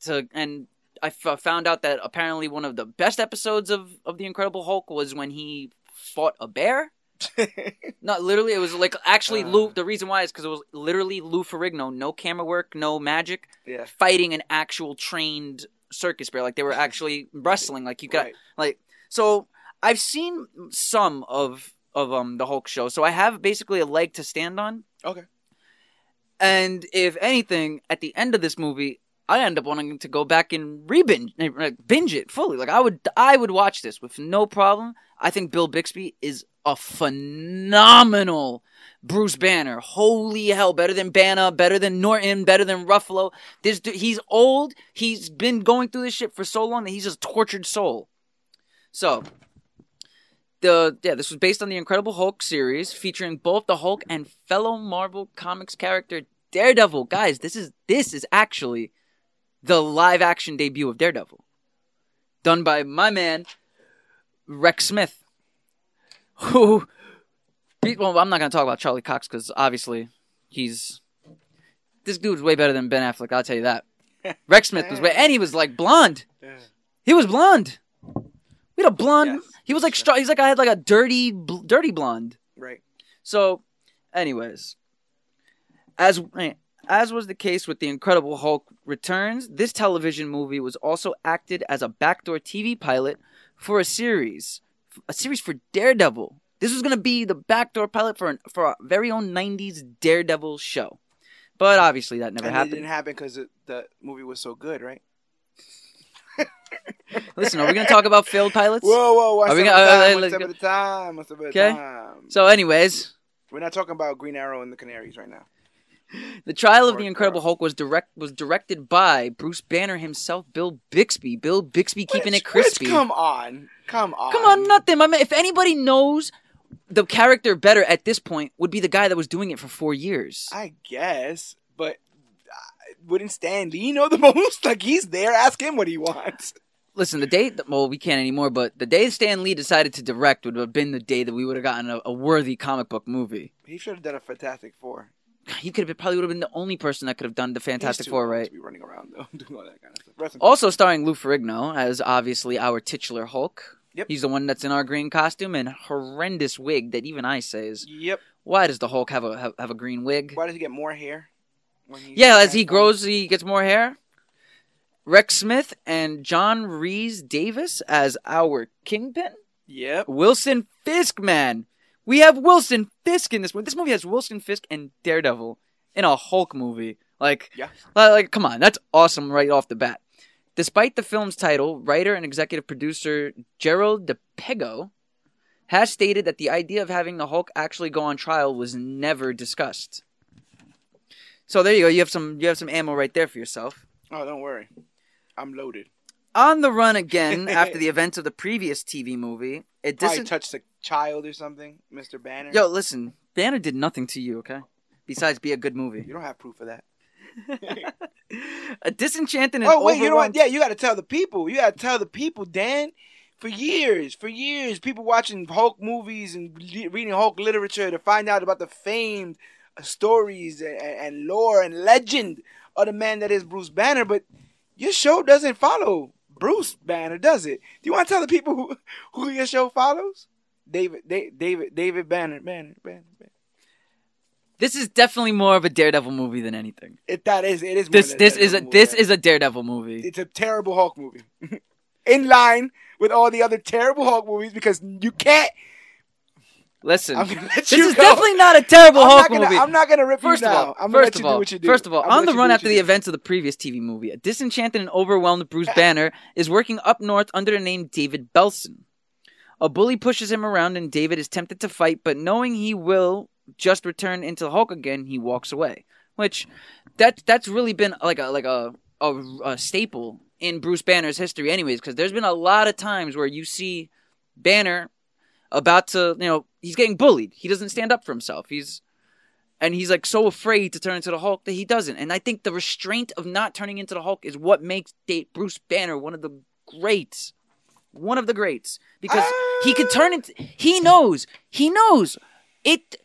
to and. I f- found out that apparently one of the best episodes of, of the Incredible Hulk was when he fought a bear. Not literally. It was like actually Uh. Lou. The reason why is because it was literally Lou Ferrigno. No camera work, no magic, yeah. fighting an actual trained circus bear. Like they were actually wrestling. Like you got Right. like. So I've seen some of of um the Hulk show. So I have basically a leg to stand on. Okay. And if anything, at the end of this movie, I end up wanting to go back and re-binge, eh, like, binge it fully. Like I would, I would watch this with no problem. I think Bill Bixby is a phenomenal Bruce Banner. Holy hell, better than Banner, better than Norton, better than Ruffalo. This du- he's old. He's been going through this shit for so long that he's a tortured soul. So, the yeah, this was based on the Incredible Hulk series featuring both the Hulk and fellow Marvel Comics character Daredevil. Guys, this is this is actually the live action debut of Daredevil. Done by my man Rex Smith. Who well, I'm not going to talk about Charlie Cox cuz obviously he's this dude's way better than Ben Affleck, I'll tell you that. Rex Smith was way and he was like blonde. He was blonde. We had a blonde. Yes, he was like sure. he's like I had like a dirty bl- dirty blonde. Right. So, anyways, as as was the case with the Incredible Hulk returns, this television movie was also acted as a backdoor TV pilot for a series, a series for Daredevil. This was going to be the backdoor pilot for an, for our very own '90s Daredevil show, but obviously that never and it happened. didn't happen because the movie was so good, right? Listen, are we going to talk about failed pilots? Whoa, whoa, one step gonna- uh, time, uh, one step at a time, one step at a Okay. time. So, anyways, We're not talking about Green Arrow and the Canaries right now. The trial of Or the Incredible Hulk was direct was directed by Bruce Banner himself, Bill Bixby. Bill Bixby keeping Which- it crispy. come on, come on, Come on, nothing. I mean, if anybody knows the character better at this point, would be the guy that was doing it for four years. I guess, but wouldn't Stan Lee know the most? Like he's there, ask him what he wants. Listen, the day well, we can't anymore, but the day Stan Lee decided to direct would have been the day that we would have gotten a, a worthy comic book movie. He should have done a Fantastic Four. He could have probably would have been the only person that could have done the Fantastic Four, right? To be running around though, doing all that kind of stuff. Also starring Lou Ferrigno as obviously our titular Hulk. Yep. He's the one that's in our green costume and horrendous wig that even I say is Yep. why does the Hulk have a have, have a green wig? Why does he get more hair? When Yeah, as he grows, he gets more hair. Rex Smith and John Rhys-Davies as our Kingpin. Yep. Wilson Fisk, man. We have Wilson Fisk in this one. This movie has Wilson Fisk and Daredevil in a Hulk movie. Like, Yeah. like, come on, that's awesome right off the bat. Despite the film's title, writer and executive producer Gerald Di Pego has stated that the idea of having the Hulk actually go on trial was never discussed. So there you go. You have some you have some ammo right there for yourself. Oh, don't worry. I'm loaded. On the run again after the events of the previous TV movie. It Probably dis- touched a child or something, Mr. Banner. Yo, listen, Banner did nothing to you, okay? Besides be a good movie. you don't have proof of that. a disenchanted and Oh wait, you know what? Yeah, you got to tell the people. You got to tell the people, Dan. For years, for years, people watching Hulk movies and reading Hulk literature to find out about the famed uh, stories and, and lore and legend of the man that is Bruce Banner. But your show doesn't follow Bruce Banner, does it? Do you want to tell the people who, who your show follows? David, Da- David, David Banner, Banner, Banner. Banner. This is definitely more of a Daredevil movie than anything. It that is it is This this is a Daredevil movie. this is a Daredevil movie. it's a terrible Hulk movie. In line with all the other terrible Hulk movies because you can't. Listen, I'm gonna let this is go. definitely not a terrible I'm Hulk gonna, movie. I'm not gonna rip First you of now. all, first of all, do what you do. first of all, on the run after the events of the previous TV movie, a disenchanted and overwhelmed Bruce Banner is working up north under the name David Belson. A bully pushes him around, and David is tempted to fight, but knowing he will just return into the Hulk again, he walks away. Which that that's really been like a like a a, a staple in Bruce Banner's history, anyways, because there's been a lot of times where you see Banner about to, you know, he's getting bullied. He doesn't stand up for himself. He's and he's like so afraid to turn into the Hulk that he doesn't. And I think the restraint of not turning into the Hulk is what makes date Bruce Banner one of the greats, one of the greats, because he could turn into. He knows. He knows. It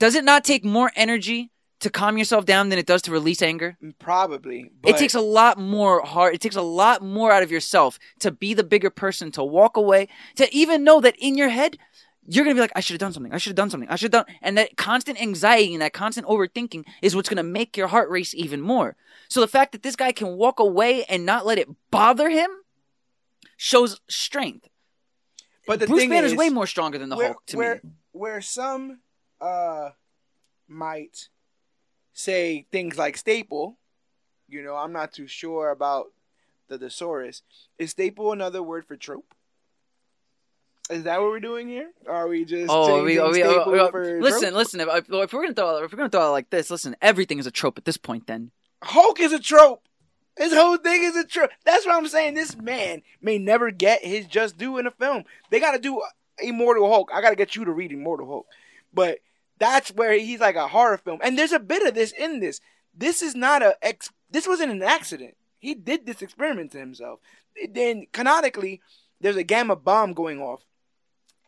does it not take more energy to calm yourself down than it does to release anger. Probably. But It takes a lot more heart. It takes a lot more out of yourself to be the bigger person, to walk away, to even know that in your head, you're going to be like, I should have done something. I should have done something. I should have done. And that constant anxiety and that constant overthinking is what's going to make your heart race even more. So the fact that this guy can walk away and not let it bother him shows strength. But the Bruce thing Banner's is, way more stronger than the where, Hulk to where, me. Where some uh might say things like staple, you know, I'm not too sure about the thesaurus. Is staple another word for trope? Is that what we're doing here? Or are we just Oh, we, we, we- for listen, trope? listen. If, if we're gonna throw, if we're gonna throw it like this, listen. Everything is a trope at this point. Then Hulk is a trope. His whole thing is a trope. That's what I'm saying. This man may never get his just due in a film. They got to do Immortal Hulk. I got to get you to read Immortal Hulk. But that's where he's like a horror film. And there's a bit of this in this. This is not a ex. This wasn't an accident. He did this experiment to himself. Then canonically, there's a gamma bomb going off,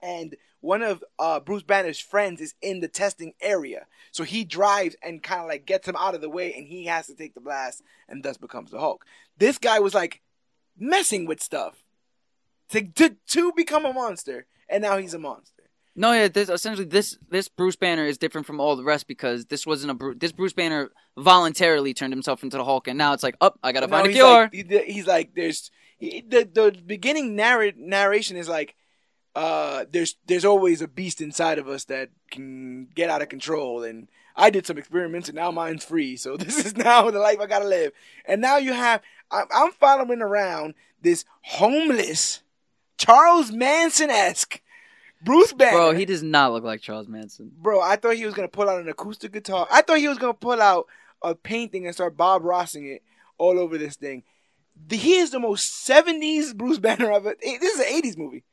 and one of uh, Bruce Banner's friends is in the testing area. So he drives and kind of like gets him out of the way, and he has to take the blast, and thus becomes the Hulk. This guy was like messing with stuff to to to become a monster, and now he's a monster. No, yeah. This essentially this this Bruce Banner is different from all the rest because this wasn't a Bru- this Bruce Banner voluntarily turned himself into the Hulk, and now it's like, oh, I gotta Now find a he's cure. Like, he- he's like, there's he, the the beginning narr- narration is like, uh, there's there's always a beast inside of us that can get out of control, and I did some experiments, and now mine's free. So this is now the life I gotta live. And now you have I'm, I'm following around this homeless Charles Manson esque Bruce Banner. Bro, he does not look like Charles Manson. Bro, I thought he was gonna pull out an acoustic guitar. I thought he was gonna pull out a painting and start Bob Rossing it all over this thing. The, he is the most '70s Bruce Banner I've ever. This is an '80s movie.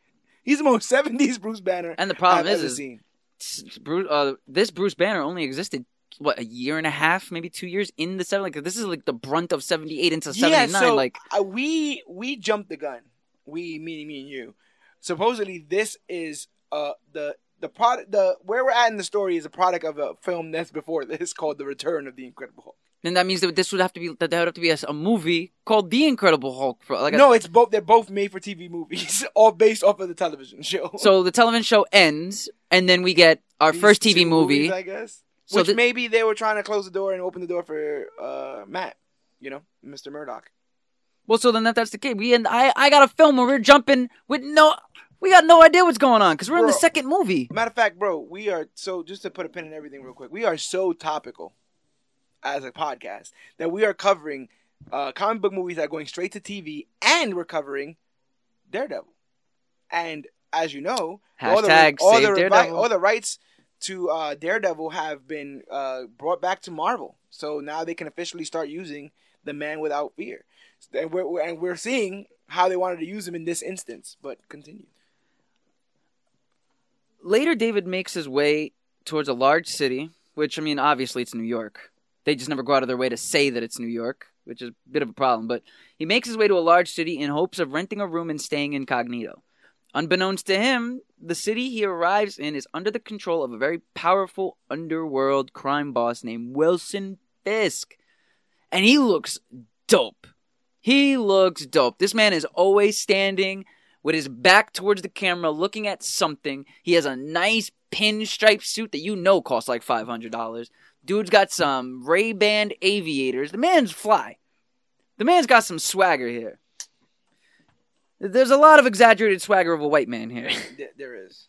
He's the most '70s Bruce Banner. And the problem I've is, is seen. Bruce, uh, this Bruce Banner only existed what a year and a half, maybe two years in the seven. Like this is like the brunt of seventy eight into seventy Yeah, so like uh, we we jumped the gun. We meaning me and you. Supposedly, this is uh the the product the where we're at in the story is a product of a film that's before this called The Return of the Incredible Hulk. then that means that this would have to be that there would have to be a, a movie called The Incredible Hulk. For, like a- no, it's both. They're both made for TV movies, all based off of the television show. so the television show ends, and then we get our These first TV movie. movies, I guess. So Which thi- maybe they were trying to close the door and open the door for uh, Matt, you know, Mr. Murdock. Well, so then that, that's the case. We and I I got a film where we're jumping with no. We got no idea what's going on because we're in the second movie. Matter of fact, bro, we are so just to put a pin in everything real quick. We are so topical as a podcast that we are covering uh, comic book movies that are going straight to TV, and we're covering Daredevil. And as you know, all the, Hashtag all, the, revi- Daredevil. all the rights to uh, Daredevil have been uh, brought back to Marvel. So now they can officially start using the Man Without Fear, and we're- and we're seeing how they wanted to use him in this instance. But continue. Later, David makes his way towards a large city, which I mean, obviously it's New York. They just never go out of their way to say that it's New York, which is a bit of a problem. But he makes his way to a large city in hopes of renting a room and staying incognito. Unbeknownst to him, the city he arrives in is under the control of a very powerful underworld crime boss named Wilson Fisk. And he looks dope. He looks dope. This man is always standing with his back towards the camera looking at something. He has a nice pinstripe suit that you know costs like $500. Dude's got some Ray-Ban aviators. The man's fly. The man's got some swagger here. There's a lot of exaggerated swagger of a white man here. There- is.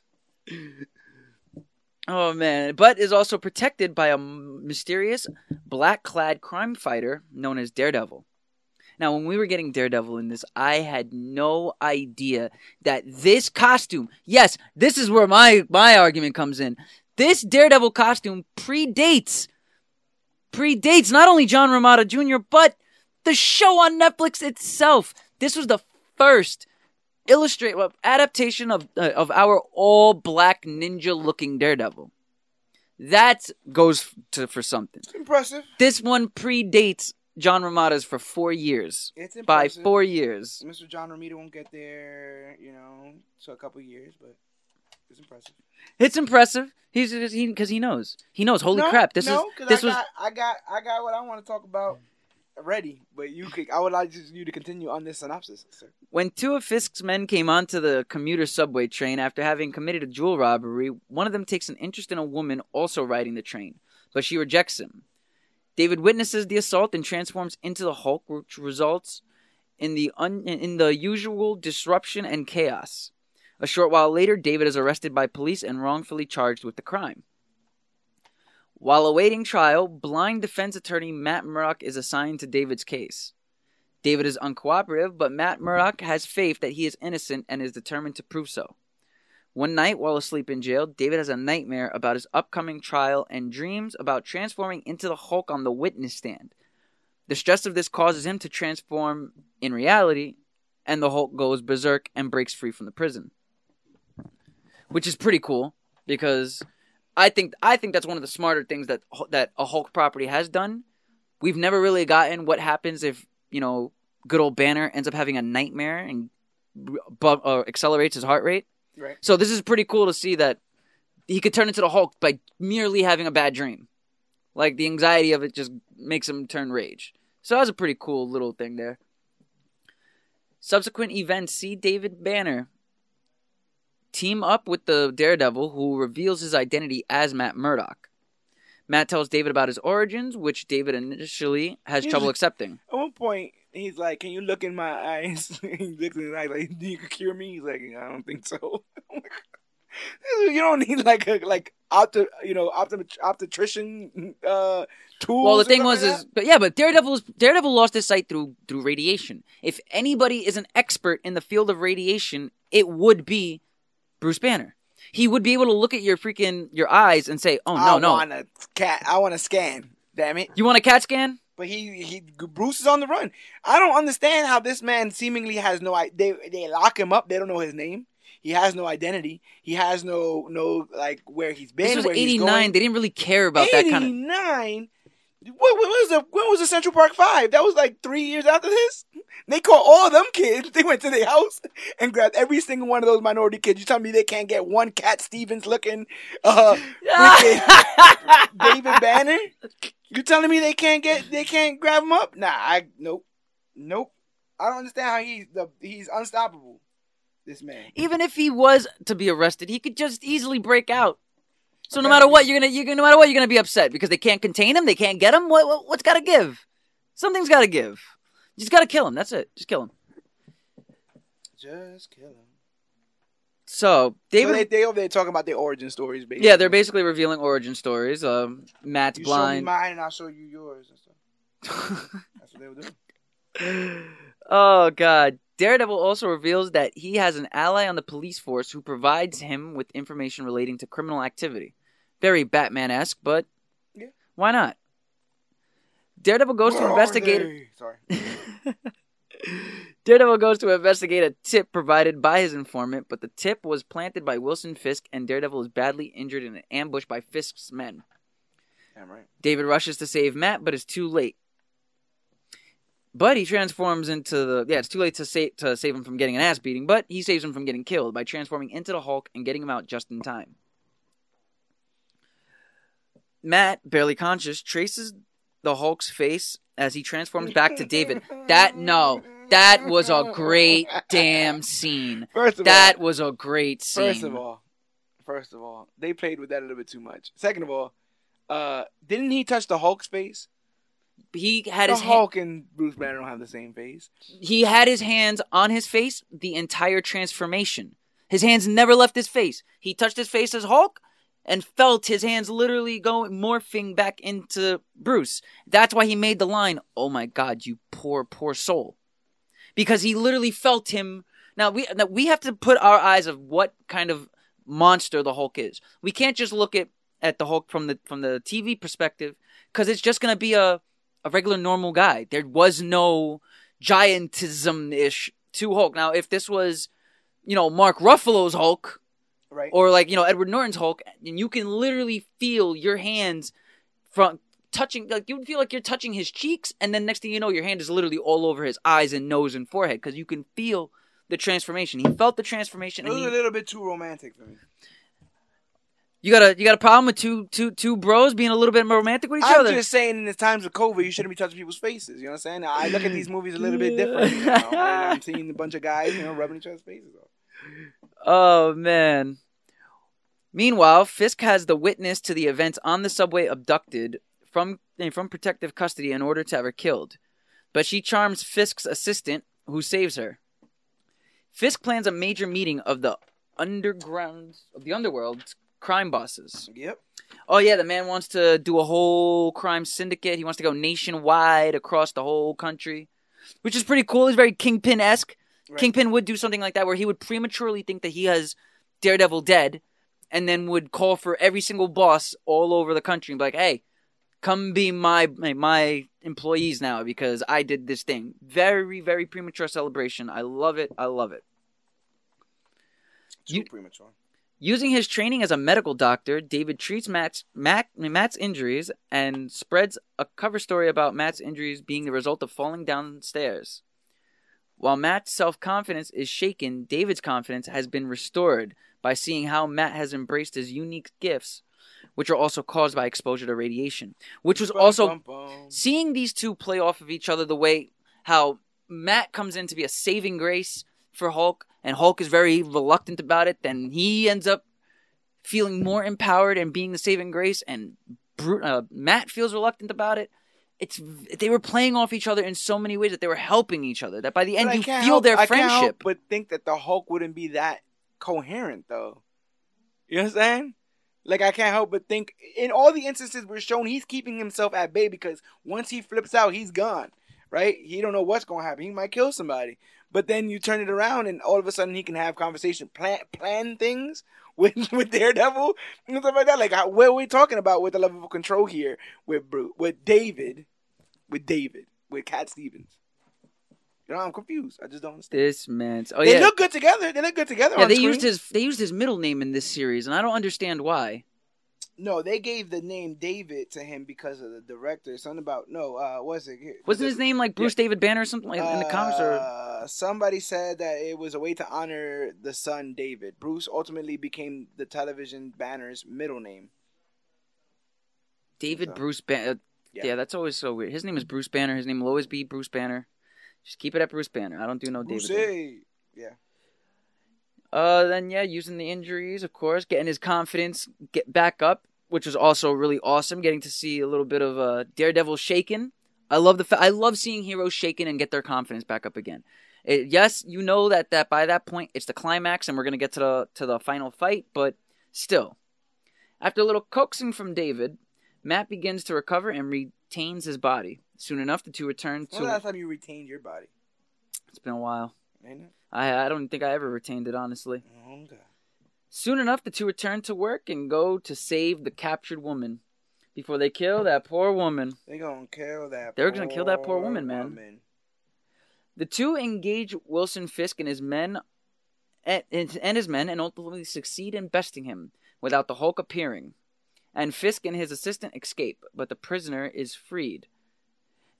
Oh man, but is also protected by a mysterious black-clad crime fighter known as Daredevil. Now, when we were getting Daredevil in this, I had no idea that this costume, yes, this is where my my argument comes in. This Daredevil costume predates predates not only John Romita Jr., but the show on Netflix itself. This was the first illustrate well, adaptation of uh, of our all black ninja looking Daredevil. That goes to for something. It's impressive. This one predates John Romita's for four years. It's By four years. Mr. John Romita won't get there, you know, so a couple years, but it's impressive. It's impressive. He's because he, 'cause he knows. He knows. Holy no, crap! This no, is this I was got, I got, I got what I want to talk about ready, but you could. I would like just you to continue on this synopsis, sir. When two of Fisk's men came onto the commuter subway train after having committed a jewel robbery, one of them takes an interest in a woman also riding the train, but she rejects him. David witnesses the assault and transforms into the Hulk, which results in the un- in the usual disruption and chaos. A short while later, David is arrested by police and wrongfully charged with the crime. While awaiting trial, blind defense attorney Matt Murdock is assigned to David's case. David is uncooperative, but Matt Murdock has faith that he is innocent and is determined to prove so. One night, while asleep in jail, David has a nightmare about his upcoming trial and dreams about transforming into the Hulk on the witness stand. The stress of this causes him to transform in reality, and the Hulk goes berserk and breaks free from the prison. Which is pretty cool because I think I think that's one of the smarter things that that a Hulk property has done. We've never really gotten what happens if you know good old Banner ends up having a nightmare and bu- uh, accelerates his heart rate. Right. So this is pretty cool to see that he could turn into the Hulk by merely having a bad dream. Like the anxiety of it just makes him turn rage. So that was a pretty cool little thing there. Subsequent events see David Banner team up with the Daredevil, who reveals his identity as Matt Murdock. Matt tells David about his origins, which David initially has trouble accepting. At one point, he's like, "Can you look in my eyes?" he looks in his eyes like, "Do you cure me?" He's like, "I don't think so." you don't need like a like opto, you know, optom- obstetrician uh, tools. Well, the thing was, like is but yeah, but Daredevil's Daredevil lost his sight through through radiation. If anybody is an expert in the field of radiation, it would be Bruce Banner. He would be able to look at your freaking your eyes and say, "Oh no, I no, want a cat. I want a scan. Damn it! you want a CAT scan?" But he he Bruce is on the run. I don't understand how this man seemingly has no they they lock him up. They don't know his name. He has no identity. He has no no like where he's been. This was '89. going. They didn't really care about that kind of. 89? What, when was the when was the Central Park Five? That was like three years after this. They caught all of them kids. They went to their house and grabbed every single one of those minority kids. You tell me they can't get one Cat Stevens looking uh freaking David Banner? You telling me they can't get they can't grab him up? Nah, I nope, nope. I don't understand how he's the he's unstoppable. This man. Even if he was to be arrested, he could just easily break out. So no matter what, you're gonna, you're gonna, no matter what, you're gonna be upset because they can't contain him, they can't get him. What, what what's got to give? Something's got to give. You just got to kill him. That's it. Just kill him. Just kill him. So David, so they they over there talking about their origin stories, basically. yeah, they're basically revealing origin stories. Um, Matt's You show me blind. mine, and I'll show you yours and stuff. That's what they were doing. oh God. Daredevil also reveals that he has an ally on the police force who provides him with information relating to criminal activity. Very Batman esque, but Yeah. why not? Daredevil goes Where to investigate. they? Sorry. Daredevil goes to investigate a tip provided by his informant, but the tip was planted by Wilson Fisk, and Daredevil is badly injured in an ambush by Fisk's men. Damn right. David rushes to save Matt, but is too late. But he transforms into the yeah. It's too late to save to save him from getting an ass beating, but he saves him from getting killed by transforming into the Hulk and getting him out just in time. Matt, barely conscious, traces the Hulk's face as he transforms back to David. That no, that was a great damn scene. First of That all, was a great scene. first of all, first of all, they played with that a little bit too much. Second of all, uh, didn't he touch the Hulk's face? he had The his hand, Hulk and Bruce Banner don't have the same face. he had his hands on his face the entire transformation. His hands never left his face. He touched his face as Hulk and felt his hands literally going morphing back into Bruce. That's why he made the line, "Oh my god, you poor poor soul." Because he literally felt him. Now we now we have to put our eyes of what kind of monster the Hulk is. We can't just look at at the Hulk from the from the TV perspective cuz it's just going to be a a regular normal guy. There was no giantism ish to Hulk. Now, if this was, you know, Mark Ruffalo's Hulk Right. or like you know Edward Norton's Hulk, and you can literally feel your hands from touching. Like you would feel like you're touching his cheeks, and then next thing you know, your hand is literally all over his eyes and nose and forehead because you can feel the transformation. He felt the transformation, it was a little bit too romantic for me. you got a you got a problem with two two two bros being a little bit more romantic with each other I'm just saying, in the times of COVID, you shouldn't be touching people's faces. You know what I'm saying? I look at these movies a little bit different. You know, I'm seeing a bunch of guys, you know, rubbing each other's faces off. Oh man. Meanwhile, Fisk has the witness to the events on the subway abducted from eh, from protective custody in order to have her killed. But she charms Fisk's assistant, who saves her. Fisk plans a major meeting of the underground of the underworld crime bosses. Yep. Oh yeah, the man wants to do a whole crime syndicate. He wants to go nationwide across the whole country, which is pretty cool. He's very kingpin esque. Right. Kingpin would do something like that, where he would prematurely think that he has Daredevil dead, and then would call for every single boss all over the country and be like, "Hey, come be my my, employees now because I did this thing." Very very premature celebration. I love it. I love it. Too You- premature. Using his training as a medical doctor, David treats Matt's, Matt, Matt's injuries and spreads a cover story about Matt's injuries being the result of falling downstairs. While Matt's self confidence is shaken, David's confidence has been restored by seeing how Matt has embraced his unique gifts, which are also caused by exposure to radiation. Which was also seeing these two play off of each other the way how Matt comes in to be a saving grace for Hulk, and Hulk is very reluctant about it, then he ends up feeling more empowered and being the saving grace, and Bru- uh, Matt feels reluctant about it. It's they were playing off each other in so many ways that they were helping each other. That by the end you feel help- their I can't help friendship. but think that the Hulk wouldn't be that coherent, though. You know what I'm saying? Like I can't help but think in all the instances we're shown, he's keeping himself at bay because once he flips out, he's gone. Right? He don't know what's gonna happen. He might kill somebody. But then you turn it around, and all of a sudden he can have conversation, plan plan things with with Daredevil and stuff like that. Like how, what are we talking about with the level of control here with Bruce, with David, with David, with Cat Stevens? You know, I'm confused. I just don't understand. this man's oh they yeah look good together. They look good together. yeah on they screen. used his they used his middle name in this series, and I don't understand why. No, they gave the name David to him because of the director. Something about no, uh, what's it? Wasn't his name like Bruce David Banner or something like in the comics? Or Uh, somebody said that it was a way to honor the son David. Bruce ultimately became the television banner's middle name. David So, Bruce Banner. Yeah. Yeah. that's always so weird. His name is Bruce Banner. His name will always be Bruce Banner. Just keep it at Bruce Banner. I don't do no Bruce, David. hey. yeah. Uh, then yeah, using the injuries, of course, getting his confidence get back up, which was also really awesome. Getting to see a little bit of uh, Daredevil shaken. I love the fa- I love seeing heroes shaken and get their confidence back up again. It, yes, you know that that by that point it's the climax and we're gonna get to the to the final fight, but still, after a little coaxing from David, Matt begins to recover and retains his body. Soon enough, the two return to. the last time you retained your body? It's been a while. Ain't it? I I don't think I ever retained it honestly. Oh, God. Soon enough, the two return to work and go to save the captured woman. Before they kill that poor woman, They gonna kill that. They're gonna kill that poor woman, man. woman. the two engage Wilson Fisk and his men, and, and his men, and ultimately succeed in besting him without the Hulk appearing. And Fisk and his assistant escape, but the prisoner is freed.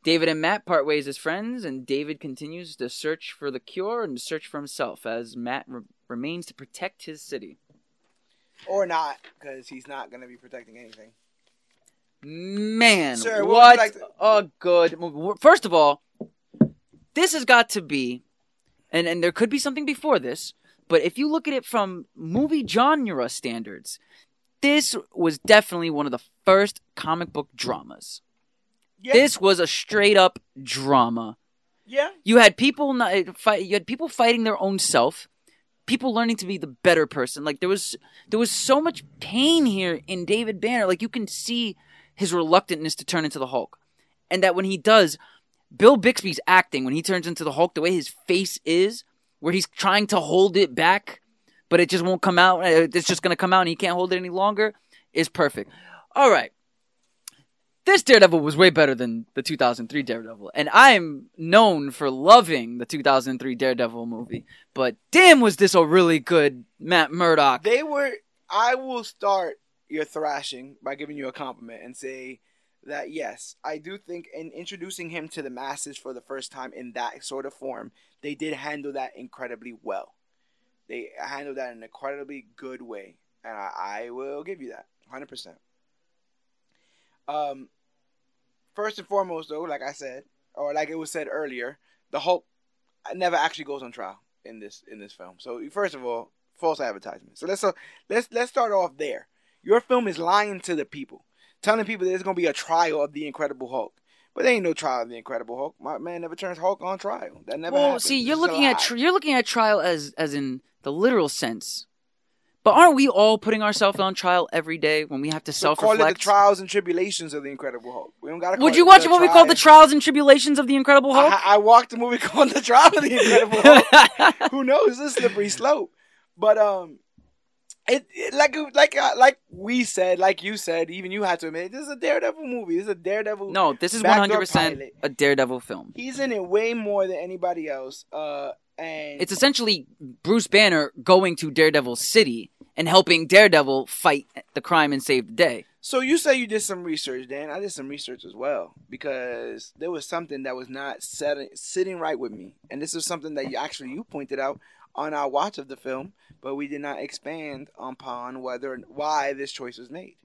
David and Matt part ways as friends, and David continues to search for the cure and to search for himself as Matt re- remains to protect his city. Or not, because he's not gonna be protecting anything. Man, Sir, what what to- a good movie. First of all, this has got to be, and, and there could be something before this, but if you look at it from movie genre standards, this was definitely one of the first comic book dramas. Yeah. This was a straight up drama. Yeah. You had people not, eh, fight. You had people fighting their own self. People learning to be the better person. Like there was, there was so much pain here in David Banner. Like you can see his reluctantness to turn into the Hulk, and that when he does, Bill Bixby's acting when he turns into the Hulk, the way his face is, where he's trying to hold it back, but it just won't come out. uh, It's just gonna come out, and he can't hold it any longer. Is perfect. All right. This Daredevil was way better than the 2003 Daredevil, and I am known for loving the 2003 Daredevil movie. But damn, was this a really good Matt Murdock? They were. I will start your thrashing by giving you a compliment and say that yes, I do think in introducing him to the masses for the first time in that sort of form, they did handle that incredibly well. They handled that in an incredibly good way, and I, I will give you that, hundred percent. Um, first and foremost, though, like I said, or like it was said earlier, the Hulk never actually goes on trial in this in this film. So first of all, false advertisement. So let's uh, let's let's start off there. Your film is lying to the people, telling people that there's gonna be a trial of the Incredible Hulk. But there ain't no trial of the Incredible Hulk. My man never turns Hulk on trial. That never well, happens. see, you're looking at tri- you're looking at trial as as in the literal sense. But aren't we all putting ourselves on trial every day when we have to So self call it the reflect? trials and tribulations of the Incredible Hulk. We don't gotta. Would you it watch a movie called The. Trials and Tribulations of the Incredible Hulk? I, I walked a movie called The Trial of the Incredible Hulk. Who knows? This is a slippery slope. But um, It, it like like uh, like we said, like you said, even you had to admit, this is a Daredevil movie. This is a Daredevil. No, this is 100% a Daredevil film. he's in it way more than anybody else. Uh, and It's essentially Bruce Banner going to Daredevil City and helping Daredevil fight the crime and save the day. So you say you did some research, Dan. I did some research as well because there was something that was not setting, sitting right with me, and this is something that you actually you pointed out on our watch of the film, but we did not expand upon whether why this choice was made,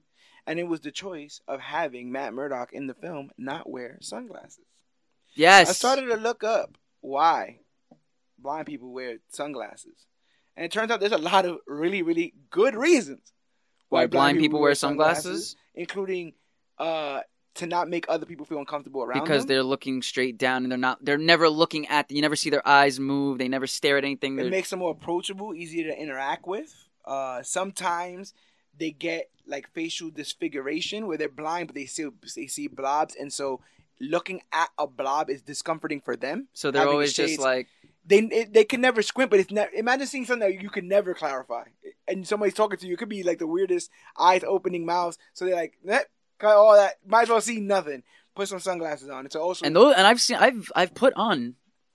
and it was the choice of having Matt Murdock in the film not wear sunglasses. Yes. I started to look up why blind people wear sunglasses, and it turns out there's a lot of really really good reasons Why blind people wear sunglasses? including uh, to not make other people feel uncomfortable around them. because them. they're looking straight down and they're not they're never looking at you never see their eyes move they never stare at anything It They're- makes them more approachable, easier to interact with. Uh, sometimes they get like facial disfiguration where they're blind, but they see they see blobs, and so looking at a blob is discomforting for them. so they're having always just like They it, they can never squint, but it's never. Imagine seeing something that you can never clarify, and somebody's talking to you. It could be like the weirdest eyes opening mouths. So they're like, cut all that. Might as well see nothing. Put some sunglasses on. It's also and those and I've seen I've I've put on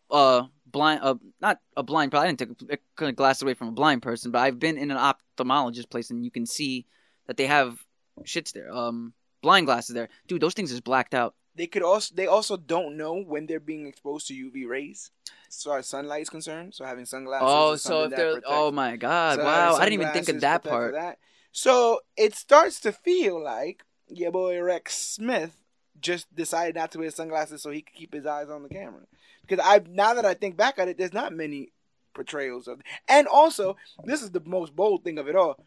uh blind uh not a blind but I didn't take a, a glass away from a blind person but I've been in an ophthalmologist place and you can see that they have shits there um blind glasses there dude those things is blacked out they could also they also don't know when they're being exposed to UV rays, as far as sunlight is concerned. So having sunglasses. oh so if they're protects- oh my god so wow I didn't even think of that part that. So it starts to feel like your boy Rex Smith just decided not to wear sunglasses so he could keep his eyes on the camera. Because I now that I think back at it, there's not many portrayals of. And also, this is the most bold thing of it all.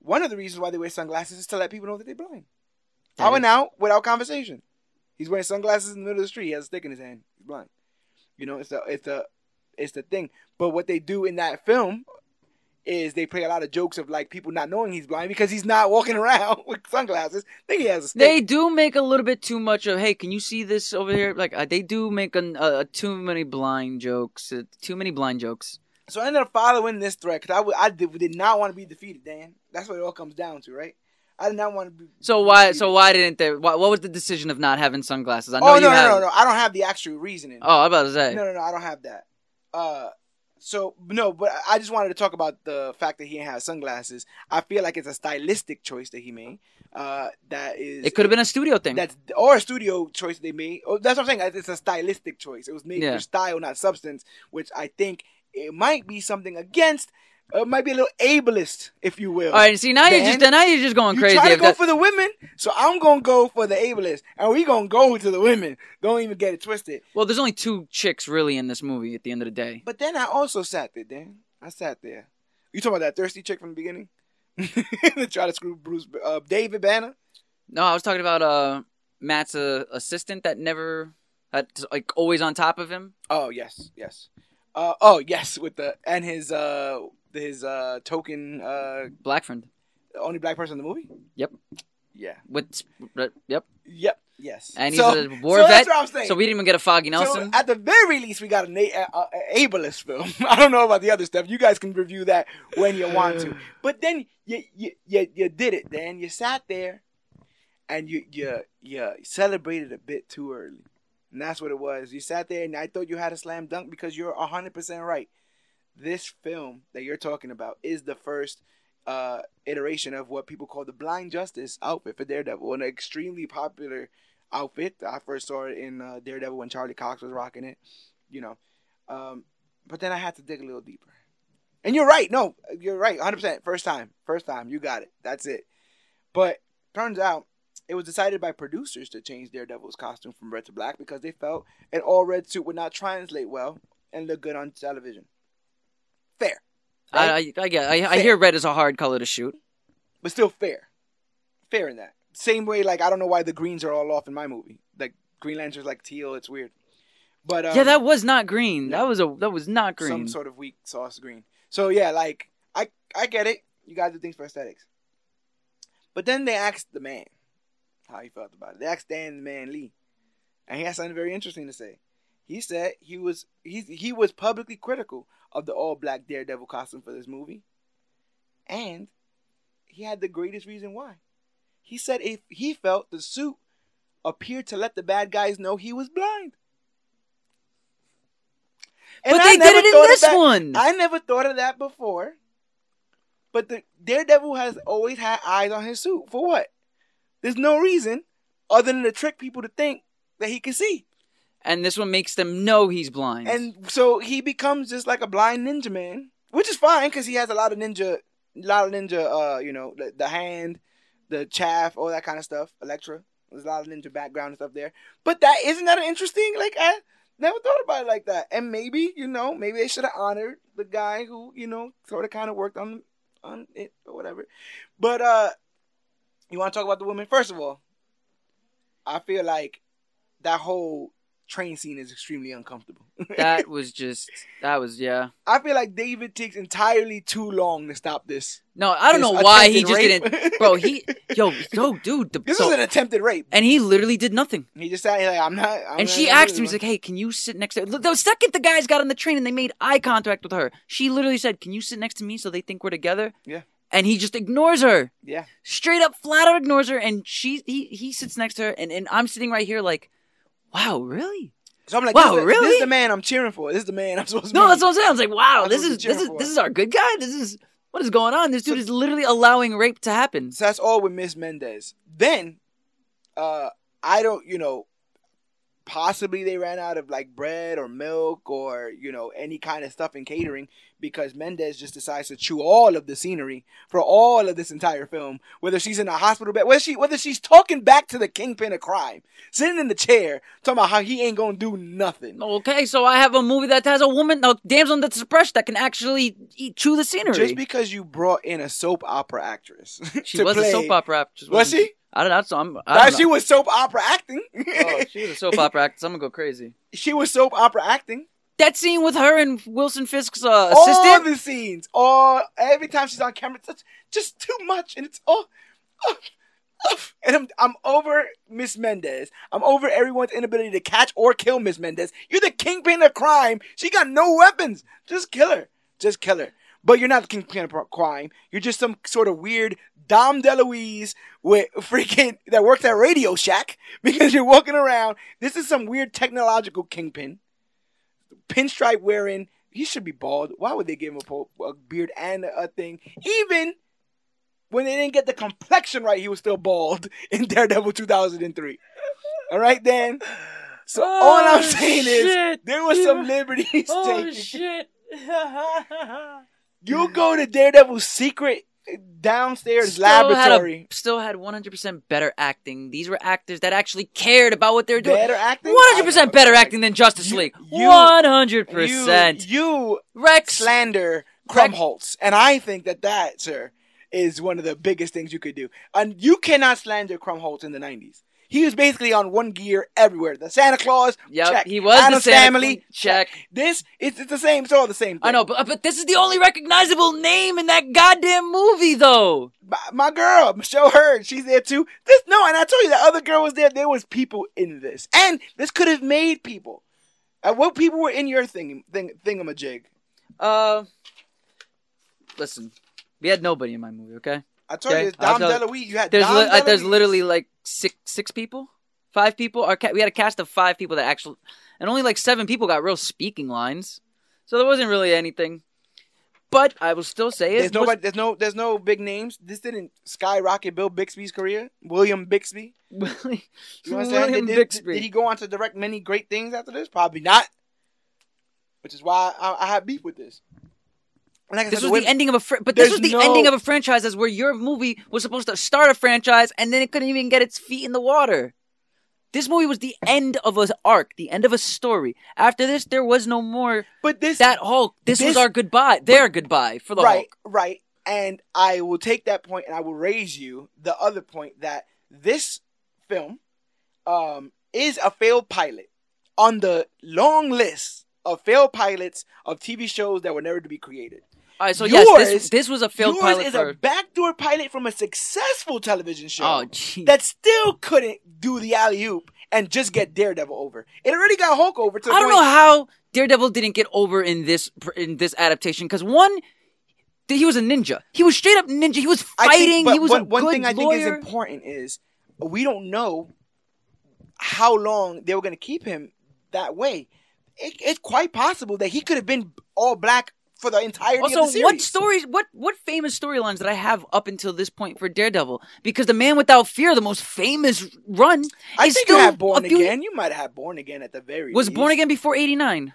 One of the reasons why they wear sunglasses is to let people know that they're blind. I That went out without conversation. He's wearing sunglasses in the middle of the street. He has a stick in his hand. He's blind. You know, it's the it's the it's the thing. But what they do in that film is they play a lot of jokes of like people not knowing he's blind because he's not walking around with sunglasses. think he has a stick. They do make a little bit too much of, hey, can you see this over here? Like uh, they do make a, uh, too many blind jokes, uh, too many blind jokes. so I ended up following this thread because I, w- I did, did not want to be defeated, Dan. That's what it all comes down to, right? I did not want to be. So why? So why didn't they? Why, what was the decision of not having sunglasses? I know Oh you no, no, have. no, no! I don't have the actual reasoning. Oh, I'm about to say. No, no, no, I don't have that. Uh, so no, but I just wanted to talk about the fact that he didn't sunglasses. I feel like it's a stylistic choice that he made. Uh, that is It could have been a studio thing. that's or a studio choice they made. Oh, that's what I'm saying. It's a stylistic choice. It was made Yeah. for style, not substance. Which I think it might be something against. Uh, it might be a little ableist, if you will. All right. See now you're just now you're just going crazy. You crazy. try to go that- for the women, so I'm gonna go for the ableist, and we gonna go to the women. Don't even get it twisted. well, there's only two chicks really in this movie. At the end of the day, But then I also sat there, Dan. I sat there. You talking about that thirsty chick from the beginning? to try to screw Bruce, uh, David Banner. no, I was talking about uh Matt's uh, assistant that never, that's like always on top of him. Oh yes, yes. Uh, oh yes, with the and his uh his uh token uh Black friend. only black person in the movie. Yep. Yeah. With yep. Yep. Yes. And he's so, a war so vet. That's what I'm saying. So we didn't even get a Foggy So Nelson. at the very least, we got a, na- a, a, a ableist film. I don't know about the other stuff. You guys can review that when you want to. But then you you you, you did it. Then you sat there, and you you you celebrated a bit too early, and that's what it was. You sat there, and I thought you had a slam dunk because you're hundred percent right. This film that you're talking about is the first uh, iteration of what people call the Blind Justice outfit for Daredevil, an extremely popular outfit. I first saw it in uh, Daredevil when Charlie Cox was rocking it, you know. Um, but then I had to dig a little deeper. And you're right. No, you're right. 100%. First time. First time. You got it. That's it. But turns out it was decided by producers to change Daredevil's costume from red to black because they felt an all red suit would not translate well and look good on television. Fair. I, I, I get. I, I hear red is a hard color to shoot. but still fair. Fair in that. Same way, like I don't know why the greens are all off in my movie. Like Green Lantern's like teal. It's weird. But um, yeah, that was not green. no. That was a that was not green. some sort of weak sauce green. So yeah, like I I get it. You guys do things for aesthetics. But then they asked the man how he felt about it. They asked Stan the man Lee, and he had something very interesting to say. He said he was he he was publicly critical of the all black Daredevil costume for this movie, and he had the greatest reason why. He said if he felt the suit appeared to let the bad guys know he was blind. And but I they did it in this that- one. I never thought of that before. But the Daredevil has always had eyes on his suit. For what? There's no reason other than to trick people to think that he can see. And this one makes them know he's blind. And so he becomes just like a blind ninja man, which is fine because he has a lot of ninja, a lot of ninja, uh, you know, the, the hand, the Chaste, all that kind of stuff. Elektra, there's a lot of ninja background and stuff there. But that isn't that interesting? Like I never thought about it like that. And maybe you know, maybe they should have honored the guy who you know sort of kind of worked on on it or whatever. But uh, you want to talk about the women first of all? I feel like that whole train scene is extremely uncomfortable. that was just that was yeah. I feel like David takes entirely too long to stop this. No, I don't know why he just rape. didn't. Bro, he yo yo dude. The, This so- is an attempted rape. and he literally did nothing. He just said, like, "I'm not." I'm And she asked him, he's like, "Hey, can you sit next to?" The second the guys got on the train and they made eye contact with her, she literally said, "Can you sit next to me so they think we're together?" Yeah. And he just ignores her. Yeah, straight up, flat out ignores her, and she he he sits next to her, and, and I'm sitting right here like, "Wow, really?" so I'm like, Wow, this, is the- really? This is the man I'm cheering for. This is the man I'm supposed to. No, be. that's what I'm saying. I was like, "Wow, this is this is for. this is our good guy. This is what is going on. This dude is literally allowing rape to happen." So that's all with Miss Mendez. Then, uh, I don't, you know, possibly they ran out of like bread or milk or you know any kind of stuff in catering because Mendez just decides to chew all of the scenery for all of this entire film. Whether she's in a hospital bed, whether she whether she's talking back to the kingpin of crime, sitting in the chair talking about how he ain't gonna do nothing. Okay, so I have a movie that has a woman, a damsel that's suppressed that can actually eat, chew the scenery. Just because you brought in a soap opera actress, she was play- a soap opera actress. Was she? I don't know. So I'm. I don't know. she was soap opera acting. Oh, she was a soap opera actress. I'm gonna go crazy. she was soap opera acting. That scene with her and Wilson Fisk's uh, all assistant. the scenes, all every time she's on camera, it's just too much, and it's all. oh, oh. And I'm I'm over Miss Mendez. I'm over everyone's inability to catch or kill Miss Mendez. You're the kingpin of crime. She got no weapons. Just kill her. Just kill her. But you're not the kingpin of crime. You're just some sort of weird Dom DeLuise with freaking that works at Radio Shack because you're walking around. This is some weird technological kingpin pinstripe wearing. He should be bald. Why would they give him a, po- a beard and a, thing? Even when they didn't get the complexion right, he was still bald in Daredevil 2003. All right, then. So oh, all I'm saying is Oh, there was some liberties Oh taken. shit! You go to Daredevil's secret downstairs Still had a- laboratory. still had 100% better acting. These were actors that actually cared about what they were doing. Better acting. 100% better acting than Justice You- League. you- 100%. You, you Rex. slander Krumholtz, and I think that that, sir, is one of the biggest things you could do. And you cannot slander Krumholtz in the '90s. He was basically on one gear everywhere. The Santa Claus, Yep, check. he was the Adam's Santa Family, Claus, check. This it's, it's the same. It's all the same. Thing. I know, but, but this is the only recognizable name in that goddamn movie, though. My, my girl, Michelle Hurd, she's there too. This no, and I told you that other girl was there. There was people in this, and this could have made people. And what people were in your thing, thing thingamajig? Uh, listen, we had nobody in my movie. Okay, I told Okay, you, Dom DeLuise. You had there's Dom li- uh, there's literally like six six people, five people. Our ca- we had a cast of five people that actually, and only like seven people got real speaking lines. So there wasn't really anything. But I will still say it. There's was- nobody. There's no. There's no big names. This didn't skyrocket Bill Bixby's career. William Bixby. William You know saying? Did, did- Bixby. did he go on to direct many great things after this? Probably not. Which is why I, I have beef with this. Like This said, was way- the ending of a fr- but this was the no- ending of a franchise as where your movie was supposed to start a franchise and then it couldn't even get its feet in the water. This movie was the end of an arc, the end of a story. After this, there was no more But this that Hulk. This, was our goodbye, their goodbye for the right, Hulk. right. And I will take that point and I will raise you the other point that this film um, is a failed pilot on the long list of failed pilots of TV shows that were never to be created. All right, so yes, this, this was a failed Yours pilot is for. a backdoor pilot from a successful television show oh, that still couldn't do the alley oop and just get Daredevil over. It already got Hulk over. To I don't know how Daredevil didn't get over in this in this adaptation because one, He was a ninja. He was straight up ninja. He was I think- fighting. but he was a one thing I think lawyer. is important is we don't know how long they were going to keep him that way. It, it's quite possible that he could have been all black for the entirety Also, of the series. what stories? What what famous storylines did I have up until this point for Daredevil? Because the Man Without Fear, the most famous run, I is think still you had Born few- Again. You might have Born Again at the very Was least. Born Again before '89.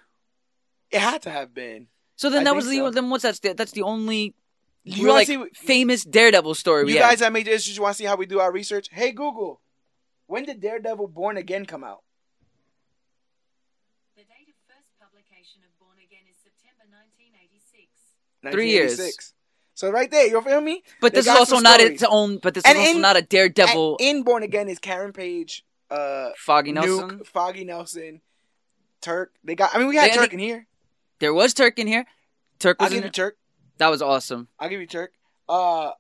It had to have been. So then I that was the so. then what's that? That's the only You like, see famous Daredevil story You guys that made this, you want to see how we do our research? Hey Google, when did Daredevil Born Again come out? The date of first publication of Born Again is September 1986. Three years. 1986. So right there, you feel me? but They this is also not stories. its own. But this And is also in- not a Daredevil. In Born Again is Karen Page, uh, Foggy Nelson. Nuke, Foggy Nelson, Turk. They got. I mean, we had They- Turk in here. There was Turk in here. Turk I'll was in give you. Turk. That was awesome. I'll give you Turk. Uh,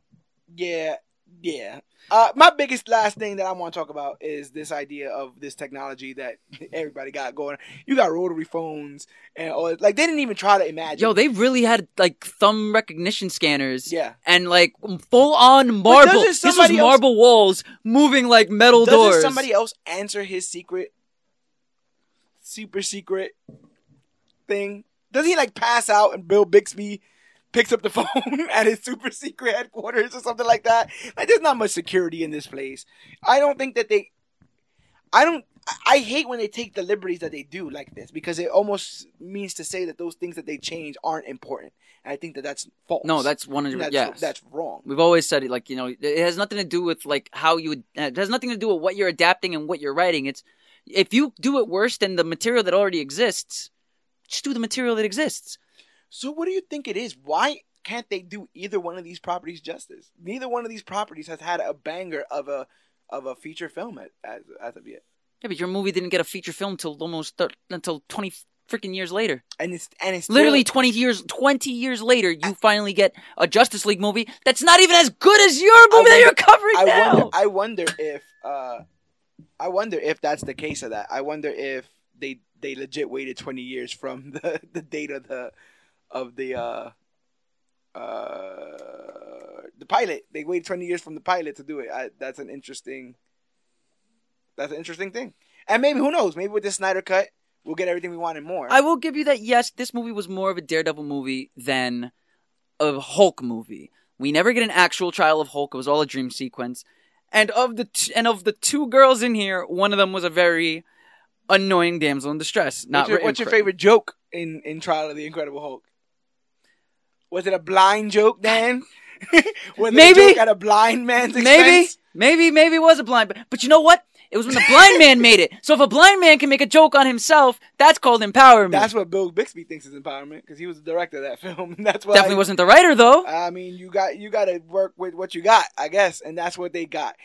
yeah, yeah. Uh, my biggest last thing that I want to talk about is this idea of this technology that everybody got going. You got rotary phones and all. Like they didn't even try to imagine. Yo, they really had like thumb recognition scanners. yeah. And like full on marble. This was else- marble walls moving like metal doors. somebody else answer his secret, super secret thing? Doesn't he like pass out and Bill Bixby picks up the phone at his super secret headquarters or something like that? Like, there's not much security in this place. I don't think that they. I don't. I- hate when they take the liberties that they do like this because it almost means to say that those things that they change aren't important. And I think that that's false. No, that's one hundred. that's, Yes, that's wrong. We've always said it. Like you know, it has nothing to do with like how you. would- It has nothing to do with what you're adapting and what you're writing. It's if you do it worse than the material that already exists, just do the material that exists. So what do you think it is? Why can't they do either one of these properties justice? Neither one of these properties has had a banger of a of a feature film at, as as of yet. Yeah, but your movie didn't get a feature film till almost th- until twenty freaking years later. And it's and it's Literally still- twenty years. Twenty years later, you finally get a Justice League movie that's not even as good as your movie that you're covering I now. wonder I wonder if uh I wonder if that's the case of that. I wonder if they they legit waited 20 years from the the date of the of the uh uh the pilot. They waited 20 years from the pilot to do it. I, that's an interesting that's an interesting thing. And maybe who knows? Maybe with the Snyder cut, we'll get everything we want and more. I will give you that. Yes, this movie was more of a Daredevil movie than a Hulk movie. We never get an actual trial of Hulk. It was all a dream sequence. And of the t- and of the two girls in here, one of them was a very annoying damsel in distress. Not what's your, what's your favorite joke in in Trial of the Incredible Hulk? Was it a blind joke, Dan? was Maybe. it a at a blind man's Maybe, expense? maybe, maybe maybe it was a blind. But, but you know what? It was when the blind man made it. So if a blind man can make a joke on himself, that's called empowerment. That's what Bill Bixby thinks is empowerment because he was the director of that film. That's why Definitely wasn't the writer though. I mean, you got you got to work with what you got, I guess, and that's what they got.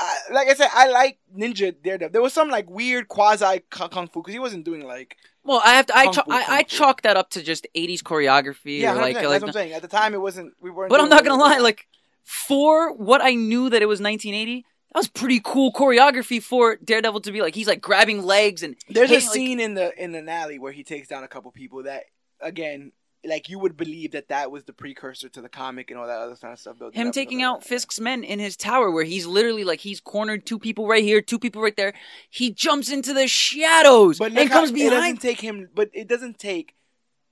Uh, like I said, I like Ninja Daredevil. There was some like weird quasi kung kung fu because he wasn't doing like Well, I have to. I, fu, I, I chalk that up to just '80s choreography. yeah, or 100%, like, that's like what I'm saying. At the time, it wasn't. We weren't. But I'm not gonna lie, like for what I knew that it was 1980, that was pretty cool choreography for Daredevil to be like he's like grabbing legs and There's a hitting, like- scene in the in the alley where he takes down a couple people that again, like you would believe that that was the precursor to the comic and all that other kind of stuff. him taking out. Fisk's men in his tower where he's literally like he's cornered two people right here, two people right there. He jumps into the shadows But and comes It behind. doesn't take him, but it doesn't take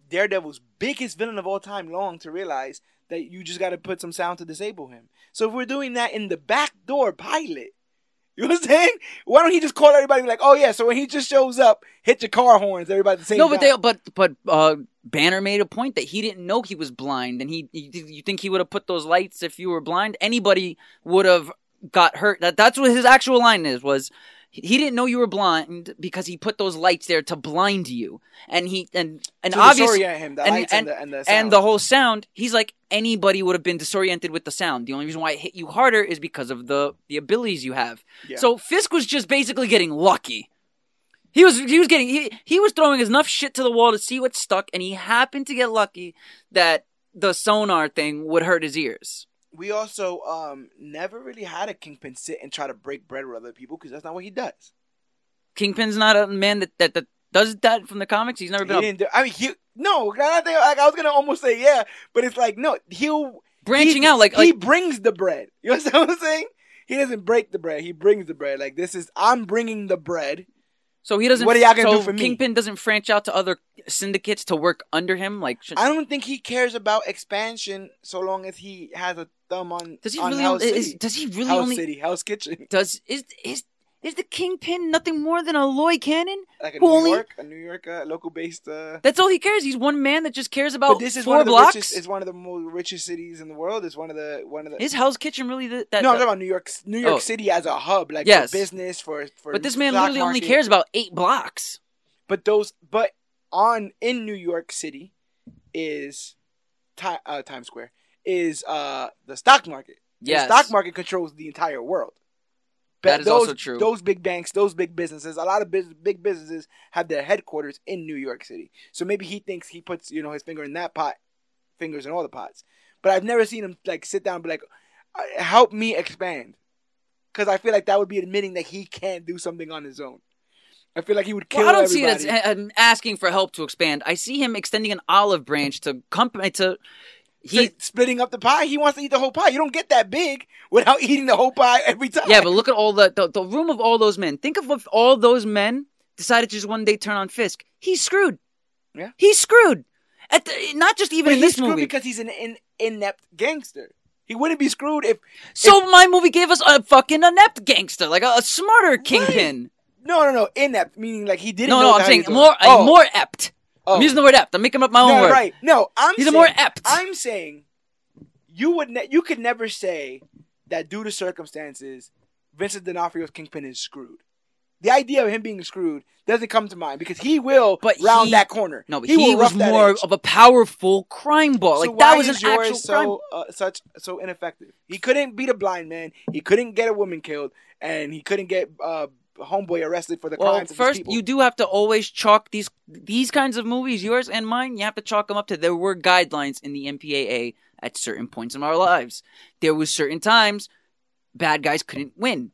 Daredevil's biggest villain of all time long to realize that you just got to put some sound to disable him. So if we're doing that in the back door pilot. You know what I'm saying? Why don't he just call everybody and be like, oh yeah, so when he just shows up, hit your car horns, everybody the same No, time. but they but but uh, Banner made a point that he didn't know he was blind, and he you, you think he would have put those lights if you were blind? Anybody would have got hurt. That that's what his actual line is was. He didn't know you were blind because he put those lights there to blind you, and he and and to obviously him, and- lights and, the and the and the whole sound. He's like anybody would have been disoriented with the sound. The only reason why it hit you harder is because of the the abilities you have. Yeah. So Fisk was just basically getting lucky. He was he was getting he, he was throwing enough shit to the wall to see what stuck, and he happened to get lucky that the sonar thing would hurt his ears. we also um never really had a kingpin sit and try to break bread with other people because that's not what he does. Kingpin's not a man that that, that does that from the comics. He's never He been a didn't do, I mean, he no. I think like I was gonna almost say yeah, but it's like no. He'll branching he, out like he like brings the bread. You understand what I'm saying? He doesn't break the bread. He brings the bread. Like this is I'm bringing the bread. So he doesn't. What are y'all gonna so do for me? Kingpin doesn't branch out to other syndicates to work under him. Like, should, I don't think he cares about expansion so long as he has a thumb on. does he on really? House is, City. does he really House only? City, House Kitchen, Does is is is the Kingpin nothing more than a Lloyd Cannon? like a New only- York, a New York uh, local based. Uh, That's all he cares. He's one man that just cares about but this is four one of the blocks. richest. It's one of the most richest cities in the world. It's one of the one of the. is Hell's Kitchen really the, that? no, I'm talking about New York, New York Oh. City as a hub, like Yes. for business, for for. but this man literally only cares about eight blocks. But those, but on in New York City is ti- uh, Times Square is uh the stock market. Yes. The stock market controls the entire world. That is those, also true. Those big banks, those big businesses, a lot of big businesses have their headquarters in New York City. So maybe he thinks he puts you know his finger in that pot, fingers in all the pots. But I've never seen him like sit down and be like, "Uh, "Help me expand," because I feel like that would be admitting that he can't do something on his own. I feel like he would kill Well, I don't everybody. see it as asking for help to expand. I see him extending an olive branch to company to. He splitting up the pie. He wants to eat the whole pie. You don't get that big without eating the whole pie every time. yeah, but look at all the, the the room of all those men. Think of if all those men decided to just one day turn on Fisk. He's screwed. Yeah. he's screwed. At the, not just even But in he's this screwed movie. because he's an in, inept gangster. He wouldn't be screwed if so my movie gave us a fucking inept gangster, like a, a smarter kingpin. no, no, no, inept meaning like he didn't. No, know no, I'm the hell he saying more, a oh. more ept. Oh, I'm using the word ept. I'm making up my own no, word. right? No, I'm. He's a more ept. I'm saying you would ne- you could never say that due to circumstances, Vincent D'Onofrio's kingpin is screwed. The idea of him being screwed doesn't come to mind because he will But round he- that corner. No, but he, he, was more edge. of a powerful crime boss. So Like that was an actual crime. so uh, such so ineffective? He couldn't beat a blind man. He couldn't get a woman killed, and he couldn't get uh, homeboy arrested for the Well, crimes first you do have to always chalk these these kinds of movies, yours and mine. You have to chalk them up to there were guidelines in the MPAA at certain points in our lives. There was certain times bad guys couldn't win,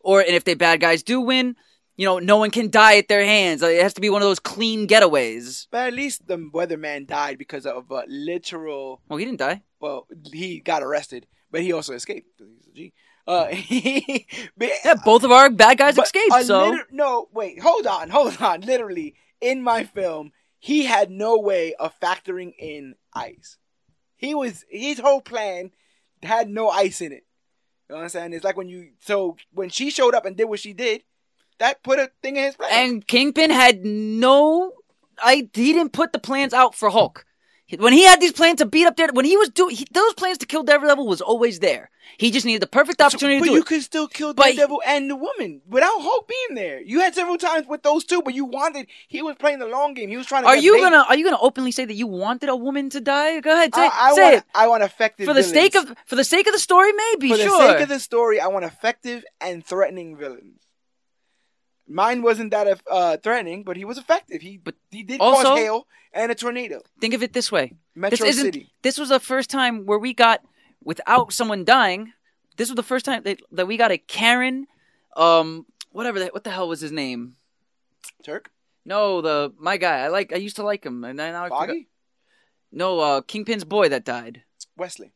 or and if they bad guys do win, you know, no one can die at their hands. It has to be one of those clean getaways. but at least the weatherman died because of a literal. Well, he didn't die. Well, he got arrested, but he also escaped. He's a G. Uh, but, Yeah, both of our bad guys escaped. So liter- no, wait, hold on, hold on. Literally, in my film, he had no way of factoring in ice. He was his whole plan had no ice in it. You know what I'm saying? It's like when you so when she showed up and did what she did, that put a thing in his plan. And Kingpin had no. I he didn't put the plans out for Hulk. When he had these plans to beat up there, when he was doing those plans to kill Daredevil was always there. He just needed the perfect opportunity but to do you it. could still kill But- Daredevil and the woman without Hulk being there. You had several times with those two, but you wanted. He was playing the long game. He was trying to. Are you gonna Are you gonna openly say that you wanted a woman to die? Go ahead, say, I, I say want. it I want effective for the villains. sake of for the sake of the story. Maybe for the sure. sake of the story, I want effective and threatening villains. Mine wasn't that uh, threatening, but he was effective. He But he did also- cause hail and a tornado. Think of it this way: Metro this. City. This was the first time where we got without someone dying. This was the first time that, that we got a Karen, um, whatever that. What the hell was his name? Turk, No, the my guy. I like. I used to like him, and now I forgot. Foggy, No, uh, Kingpin's boy that died. Wesley.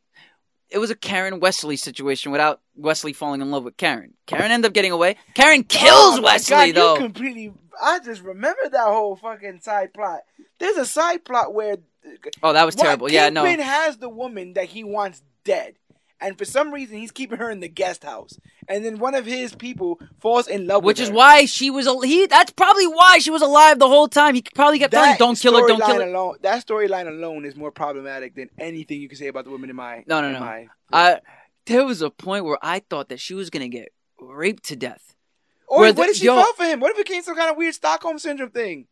It was a Karen Wesley situation without Wesley falling in love with Karen. Karen ended up getting away. Karen kills Oh Wesley God, though. Completely. I just remember that whole fucking side plot. There's a side plot where. Oh, that was what, terrible. Yeah, no. Kingpin has the woman that he wants dead. And for some reason, he's keeping her in the guest house. And then one of his people falls in love Which with is her. why she was. al- He. That's probably why she was alive the whole time. He probably kept telling, her, "Don't kill her, don't kill her." Alone, that storyline alone is more problematic than anything you can say about the women in my. No, no, in no. My, I. There was a point where I thought that she was gonna get raped to death. or what the- if she yo- fell for him? What if it became some kind of weird Stockholm syndrome thing?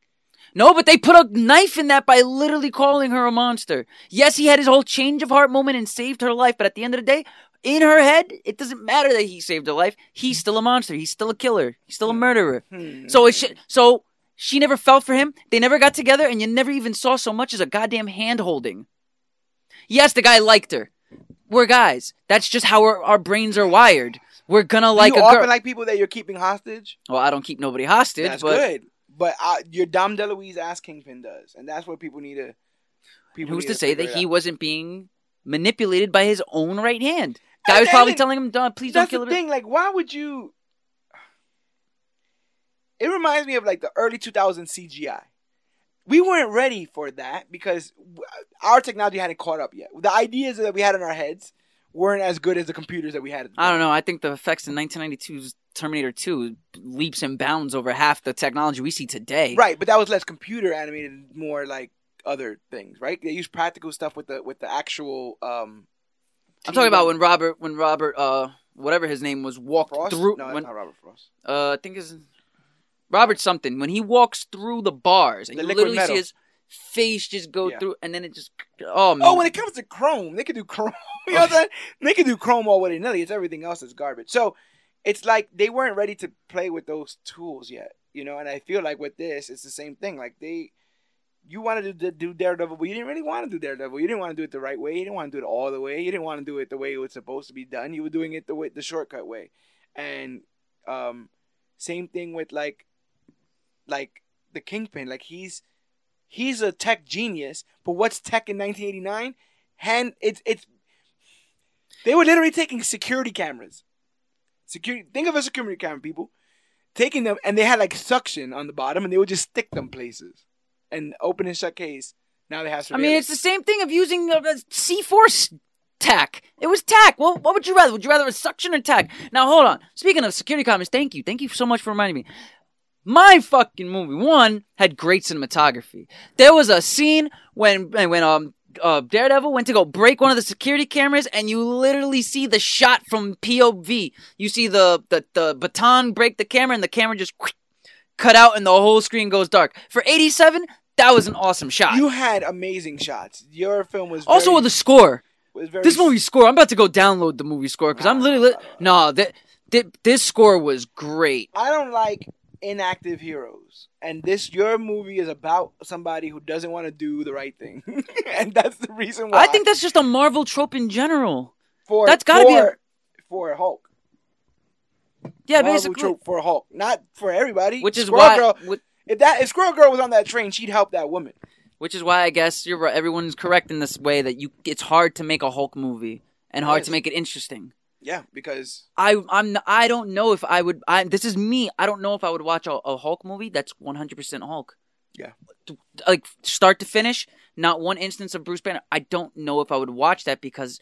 No, but they put a knife in that by literally calling her a monster. Yes, he had his whole change of heart moment and saved her life, but at the end of the day, in her head, it doesn't matter that he saved her life. He's still a monster. He's still a killer. He's still a murderer. Hmm. So it sh- so she never fell for him. They never got together, and you never even saw so much as a goddamn hand holding. Yes, the guy liked her. We're guys. That's just how our, our brains are wired. We're gonna like you a often girl. like people that you're keeping hostage. well, I don't keep nobody hostage, That's but good. But uh, your Dom DeLuise ass Kingpin does, and that's what people need to. People Who's need to say that he out. wasn't being manipulated by his own right hand? Guy And was probably telling him, "Don't please don't That's kill the it." thing. Like, why would you? It reminds me of like the early 2000s CGI. We weren't ready for that because our technology hadn't caught up yet. The ideas that we had in our heads weren't as good as the computers that we had. At the I don't know. I think the effects in 1992's Terminator 2 leaps and bounds over half the technology we see today. Right, but that was less computer animated, more like other things. Right? They used practical stuff with the with the actual. um I'm talking about when Robert, when Robert, uh, whatever his name was, walked Frost. through. No, when, not Robert Frost. uh, I think is Robert something. When he walks through the bars and The you literally metal. see his face just go Yeah. through, and then it just oh man. Oh, when it comes to Chrome, they could do Chrome. you know what I'm saying? They could do Chrome all willy nilly. It's everything else is garbage. So it's like they weren't ready to play with those tools yet. You know, and I feel like with this, it's the same thing. Like they, you wanted to do Daredevil, but you didn't really want to do Daredevil. You didn't want to do it the right way. You didn't want to do it all the way. You didn't want to do it the way it was supposed to be done. You were doing it the way the shortcut way. And um, same thing with like, like the Kingpin. Like he's he's a tech genius, but what's tech in 1989? Hand it's it's they were literally taking security cameras. Security think of a security camera, people. Taking them and they had like suction on the bottom and they would just stick them places. And open and shut case. Now they have to I mean, it's the same thing of using uh, C4 tack. It was tack. Well, what would you rather? Would you rather a suction or tack? Now, hold on. Speaking of security cameras, thank you. Thank you so much for reminding me. My fucking movie one had great cinematography. There was a scene when when um uh, Daredevil went to go break one of the security cameras, and you literally see the shot from POV. You see the the, the baton break the camera, and the camera just cut out, and the whole screen goes dark. For eighty seven, that was an awesome shot. You had amazing shots. Your film was also very, with the score. This movie score. I'm about to go download the movie score because I'm literally no. That, that this score was great. I don't like inactive heroes. And this your movie is about somebody who doesn't want to do the right thing. and that's the reason why I think that's just a Marvel trope in general. for that's gotta be a- for, for Hulk. Yeah, Marvel basically. trope for Hulk, not for everybody. Which is Squirrel why, Girl, if that if Squirrel Girl was on that train, she'd help that woman. which is why I guess you're right. Everyone's correct in this way that you. It's hard to make a Hulk movie and hard Yes. to make it interesting. Yeah, because I I'm I don't know if I would. I this is me. I don't know if I would watch a, a Hulk movie that's 100 percent Hulk. Yeah. Like start to finish, not one instance of Bruce Banner. I don't know if I would watch that because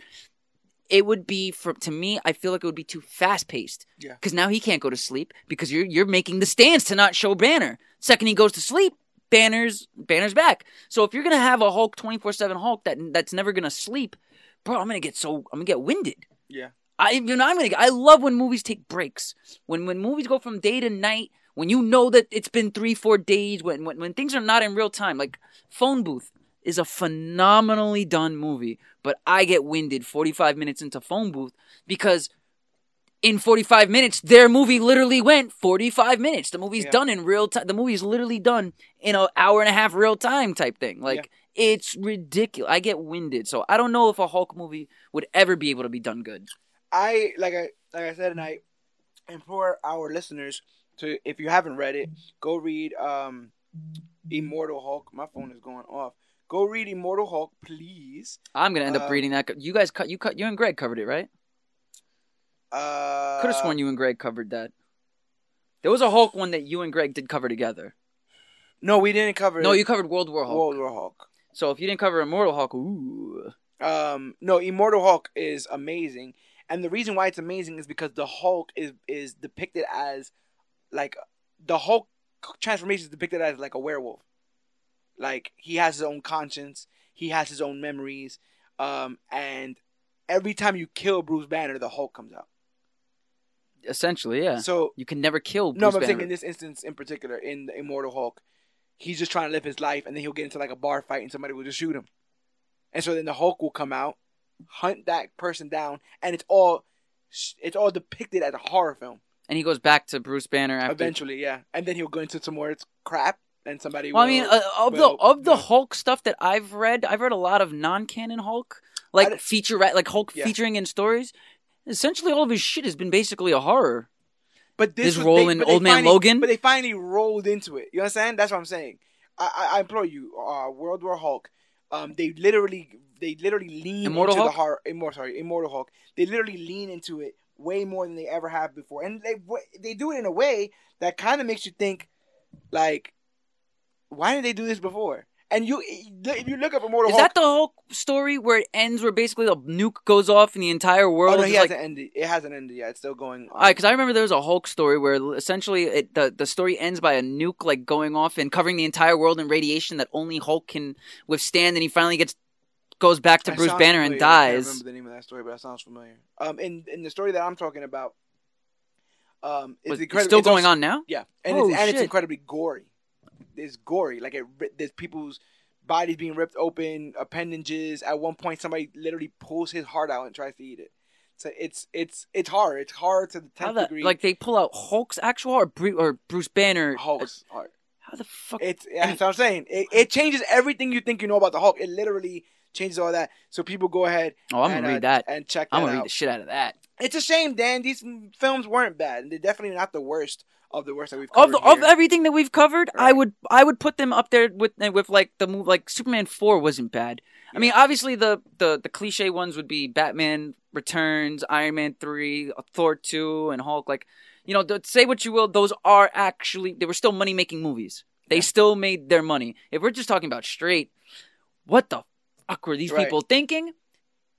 it would be for to me. I feel like it would be too fast paced. Yeah. Because now he can't go to sleep because you're you're making the stands to not show Banner. Second he goes to sleep, Banner's Banner's back. So if you're gonna have a Hulk 24 seven Hulk that that's never gonna sleep, bro, I'm gonna get so I'm gonna get winded. yeah, I you know I'm gonna I love when movies take breaks. When when movies go from day to night, when you know that it's been three, four days, when when, when things are not in real time, like phone booth is a phenomenally done movie, but I get winded 45 minutes into phone booth because in 45 minutes their movie literally went 45 minutes. The movie's Yeah. done in real time. The movie's literally done in an hour and a half real time type thing. Like it's ridiculous. I get winded. So I don't know if a Hulk movie would ever be able to be done good. I like I like I said, and I implore our listeners to, if you haven't read it, go read um, Immortal Hulk. My phone is going off. Go read Immortal Hulk, please. I'm gonna end up Uh, reading that. You guys cut. You cut. You and Greg covered it, right? Uh, Could have sworn you and Greg covered that. There was a Hulk one that you and Greg did cover together. No, we didn't cover. No, you covered World War Hulk. World War Hulk. So if you didn't cover Immortal Hulk, ooh, Um, no, Immortal Hulk is amazing, and the reason why it's amazing is because the Hulk is is depicted as like the Hulk transformation is depicted as like a werewolf. Like he has his own conscience, he has his own memories, um, and every time you kill Bruce Banner, the Hulk comes out. essentially, yeah. So you can never kill. Bruce no, but I'm saying in this instance in particular, in the Immortal Hulk, he's just trying to live his life, and then he'll get into like a bar fight, and somebody will just shoot him, and so then the Hulk will come out, hunt that person down, and it's all, it's all depicted as a horror film. and he goes back to Bruce Banner after. Eventually, yeah, and then he'll go into some more crap, and somebody. Well, I mean, uh, of the of the will- Hulk stuff that I've read, I've read a lot of non-canon Hulk, like feature like Hulk Yeah. featuring in stories. Essentially, all of his shit has been basically a horror. But this His was- role they- in Old Man finally- Logan? But they finally rolled into it. You understand? That's what I'm saying. I, I, I implore you, uh, World War Hulk. Um, they literally, they literally lean Immortal into Hulk? the horror. Immortal, sorry, Immortal Hulk. They literally lean into it way more than they ever have before, and they they do it in a way that kind of makes you think, like, why didn't they do this before? And you, if you look up Immortal Is Hulk, that the whole story where it ends, where basically the nuke goes off and the entire world oh no, he hasn't ended. It hasn't ended yet. It's still going. All right, because I remember there was a Hulk story where essentially it, the the story ends by a nuke like going off and covering the entire world in radiation that only Hulk can withstand, and he finally gets goes back to Bruce Banner and familiar. I dies. remember the name of that story, but that sounds familiar. Um, in in the story that I'm talking about, um, it's Was it incredible. still it's going also- on now? Yeah, and Oh, it's, and it's incredibly gory. It's gory, like it. There's people's bodies being ripped open, appendages. At one point, somebody literally pulls his heart out and tries to eat it. So it's it's it's hard. It's horror to the tenth degree. like they pull out Hulk's actual or Bru- or Bruce Banner? Hulk's heart. How the fuck? It's that's what I'm saying. It, it changes everything you think you know about the Hulk. It literally changes all that. So people go ahead. oh, I'm and, gonna uh, read that. and check that I'm gonna out. read the shit out of that. It's a shame, Dan. These films weren't bad, and they're definitely not the worst of the worst that we've Of the, of everything that we've covered, I would I would put them up there with with like the move like Superman four wasn't bad. I mean, obviously the, the the cliche ones would be Batman Returns, Iron Man three, Thor two, and Hulk. Like, you know, say what you will, those are actually they were still money making movies. They still made their money. If we're just talking about straight, what the fuck were these Right. people thinking?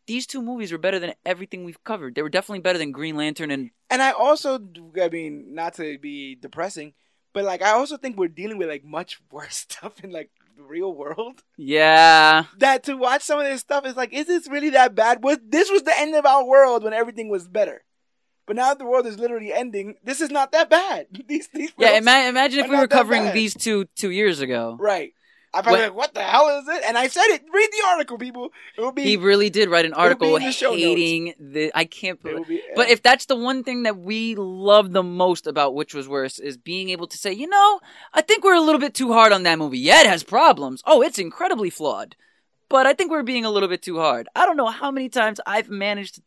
These two movies were better than everything we've covered. They were definitely better than Green Lantern and And I also, I mean, not to be depressing, but like I also think we're dealing with like much worse stuff in like the real world. yeah. That to watch some of this stuff is like, is this really that bad? Was this was the end of our world when everything was better? But now the world is literally ending. This is not that bad. These these Yeah, ima- imagine if we were covering these two two years ago. right. I probably When- like, what the hell is it? And I said it. Read the article, people. It will be. He really did write an article the hating the. I can't. believe be But if that's the one thing that we love the most about which was worse is being able to say, you know, I think we're a little bit too hard on that movie. Yeah, it has problems. Oh, it's incredibly flawed. But I think we're being a little bit too hard. I don't know how many times I've managed to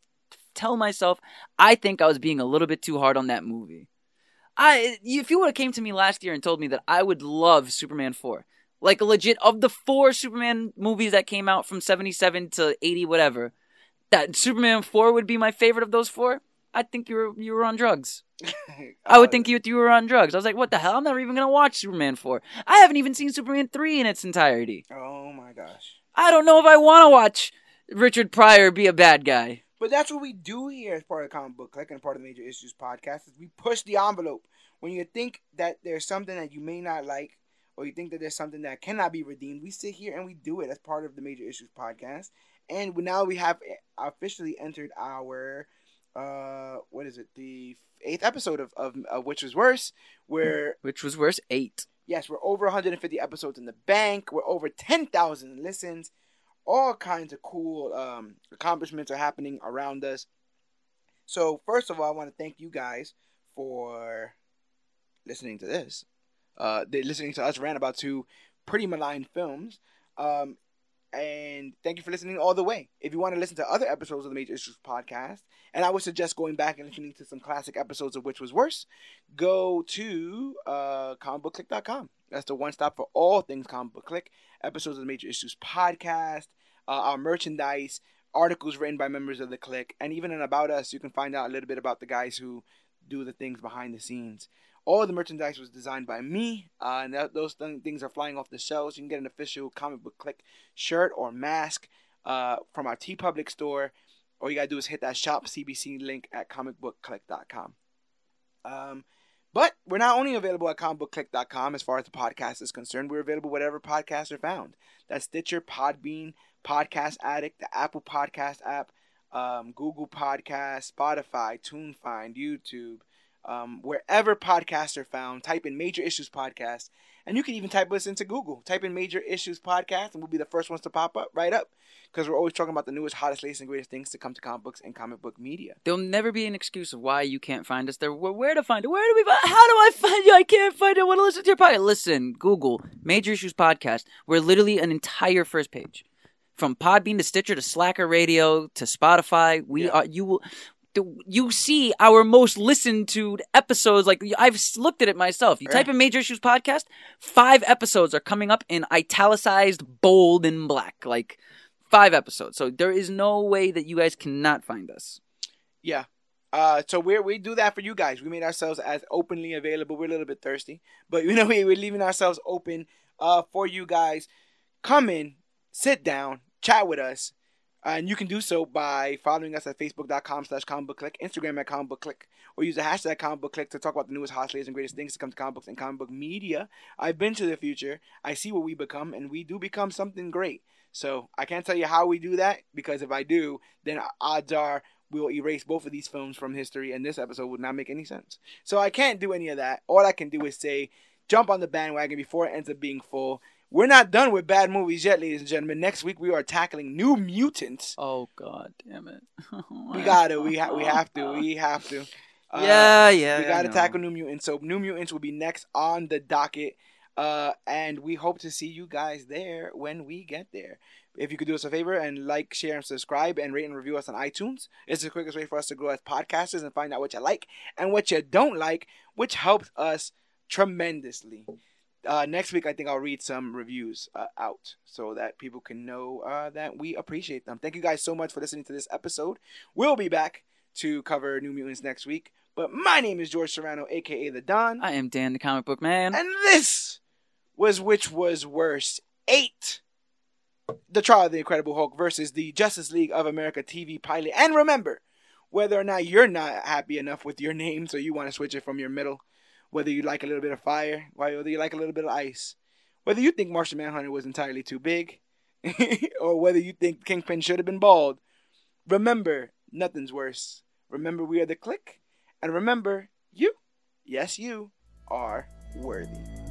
tell myself I think I was being a little bit too hard on that movie. I if you would have came to me last year and told me that I would love Superman 4. Like legit of the four Superman movies that came out from 77 to 80 whatever, that Superman 4 would be my favorite of those four. I think you were you were on drugs. I would think you you were on drugs. I was like, what the hell? I'm never even gonna watch Superman 4. I haven't even seen Superman 3 in its entirety. Oh my gosh. I don't know if I want to watch Richard Pryor be a bad guy. But that's what we do here as part of the comic book and part of the major issues podcast is we push the envelope. When you think that there's something that you may not like or you think that there's something that cannot be redeemed, we sit here and we do it as part of the major issues podcast. And now we have officially entered our uh what is it the eighth episode of, of, of which was worse where Which was worse, eight. Yes, we're over 150 episodes in the bank. We're over 10,000 listens. All kinds of cool um, accomplishments are happening around us. So, first of all, I want to thank you guys for listening to this. Uh, listening to us rant about two pretty malign films. Um, and thank you for listening all the way. If you want to listen to other episodes of the Major Issues podcast, and I would suggest going back and listening to some classic episodes of Which Was Worse, go to uh, comicbookclick.com. That's the one stop for all things comic book click. Episodes of the Major Issues podcast, uh, our merchandise, articles written by members of the click, and even in About Us, you can find out a little bit about the guys who do the things behind the scenes. All the merchandise was designed by me, uh, and that, those th- things are flying off the shelves. You can get an official comic book click shirt or mask uh, from our TeePublic store. All you gotta do is hit that shop CBC link at comicbookclick.com. Um, but we're not only available at comicbookclick.com as far as the podcast is concerned, we're available wherever podcasts are found. That's Stitcher, Podbean, Podcast Addict, the Apple Podcast app, um, Google Podcast, Spotify, TuneFind, YouTube, um, wherever podcasts are found. Type in Major Issues Podcast, and you can even type us into Google. Type in Major Issues Podcast, and we'll be the first ones to pop up right up because we're always talking about the newest, hottest, latest, and greatest things to come to comic books and comic book media. There'll never be an excuse of why you can't find us there. Where, to find it? Where do we find How do I find you? I can't find it. I want to listen to your podcast. Listen, Google Major Issues Podcast. We're literally an entire first page. From Podbean to Stitcher to Slacker Radio to Spotify. We Yeah. are you will the- you see our most listened to episodes. Like I've looked at it myself. You type in Major Issues Podcast, five episodes are coming up in italicized, bold, and black. Like five episodes. So there is no way that you guys cannot find us. Yeah. Uh, so we we do that for you guys. We made ourselves as openly available. We're a little bit thirsty, but you know we, we're leaving ourselves open uh, for you guys. Come in, sit down, chat with us, and you can do so by following us at facebook.com slash comic book click, Instagram at comic book click, or use the hashtag comic book click to talk about the newest, hottest, latest, and greatest things to come to comic books and comic book media. I've been to the future. I see what we become, and we do become something great. So I can't tell you how we do that because if I do, then odds are we'll erase both of these films from history, and this episode would not make any sense. So I can't do any of that. All I can do is say, jump on the bandwagon before it ends up being full. We're not done with bad movies yet, ladies and gentlemen. Next week we are tackling New Mutants. Oh God, damn it! We got to. We ha- we have to. We have to. Uh, yeah, yeah. we got to tackle New Mutants. So New Mutants will be next on the docket, uh, and we hope to see you guys there when we get there. If you could do us a favor and like, share, and subscribe, and rate and review us on iTunes, it's the quickest way for us to grow as podcasters and find out what you like and what you don't like, which helps us tremendously. Uh, next week, I think I'll read some reviews uh, out so that people can know uh, that we appreciate them. Thank you guys so much for listening to this episode. We'll be back to cover New Mutants next week. But my name is George Serrano, aka the Don, I am Dan, the comic book man. and this was which was worse eight. The Trial of the Incredible Hulk versus the Justice League of America TV pilot. And remember, whether or not you're not happy enough with your name, so you want to switch it from your middle, whether you like a little bit of fire, whether you like a little bit of ice, whether you think Martian Manhunter was entirely too big, or whether you think Kingpin should have been bald, remember, nothing's worse. Remember, we are the click, and remember, you, yes, you, are worthy.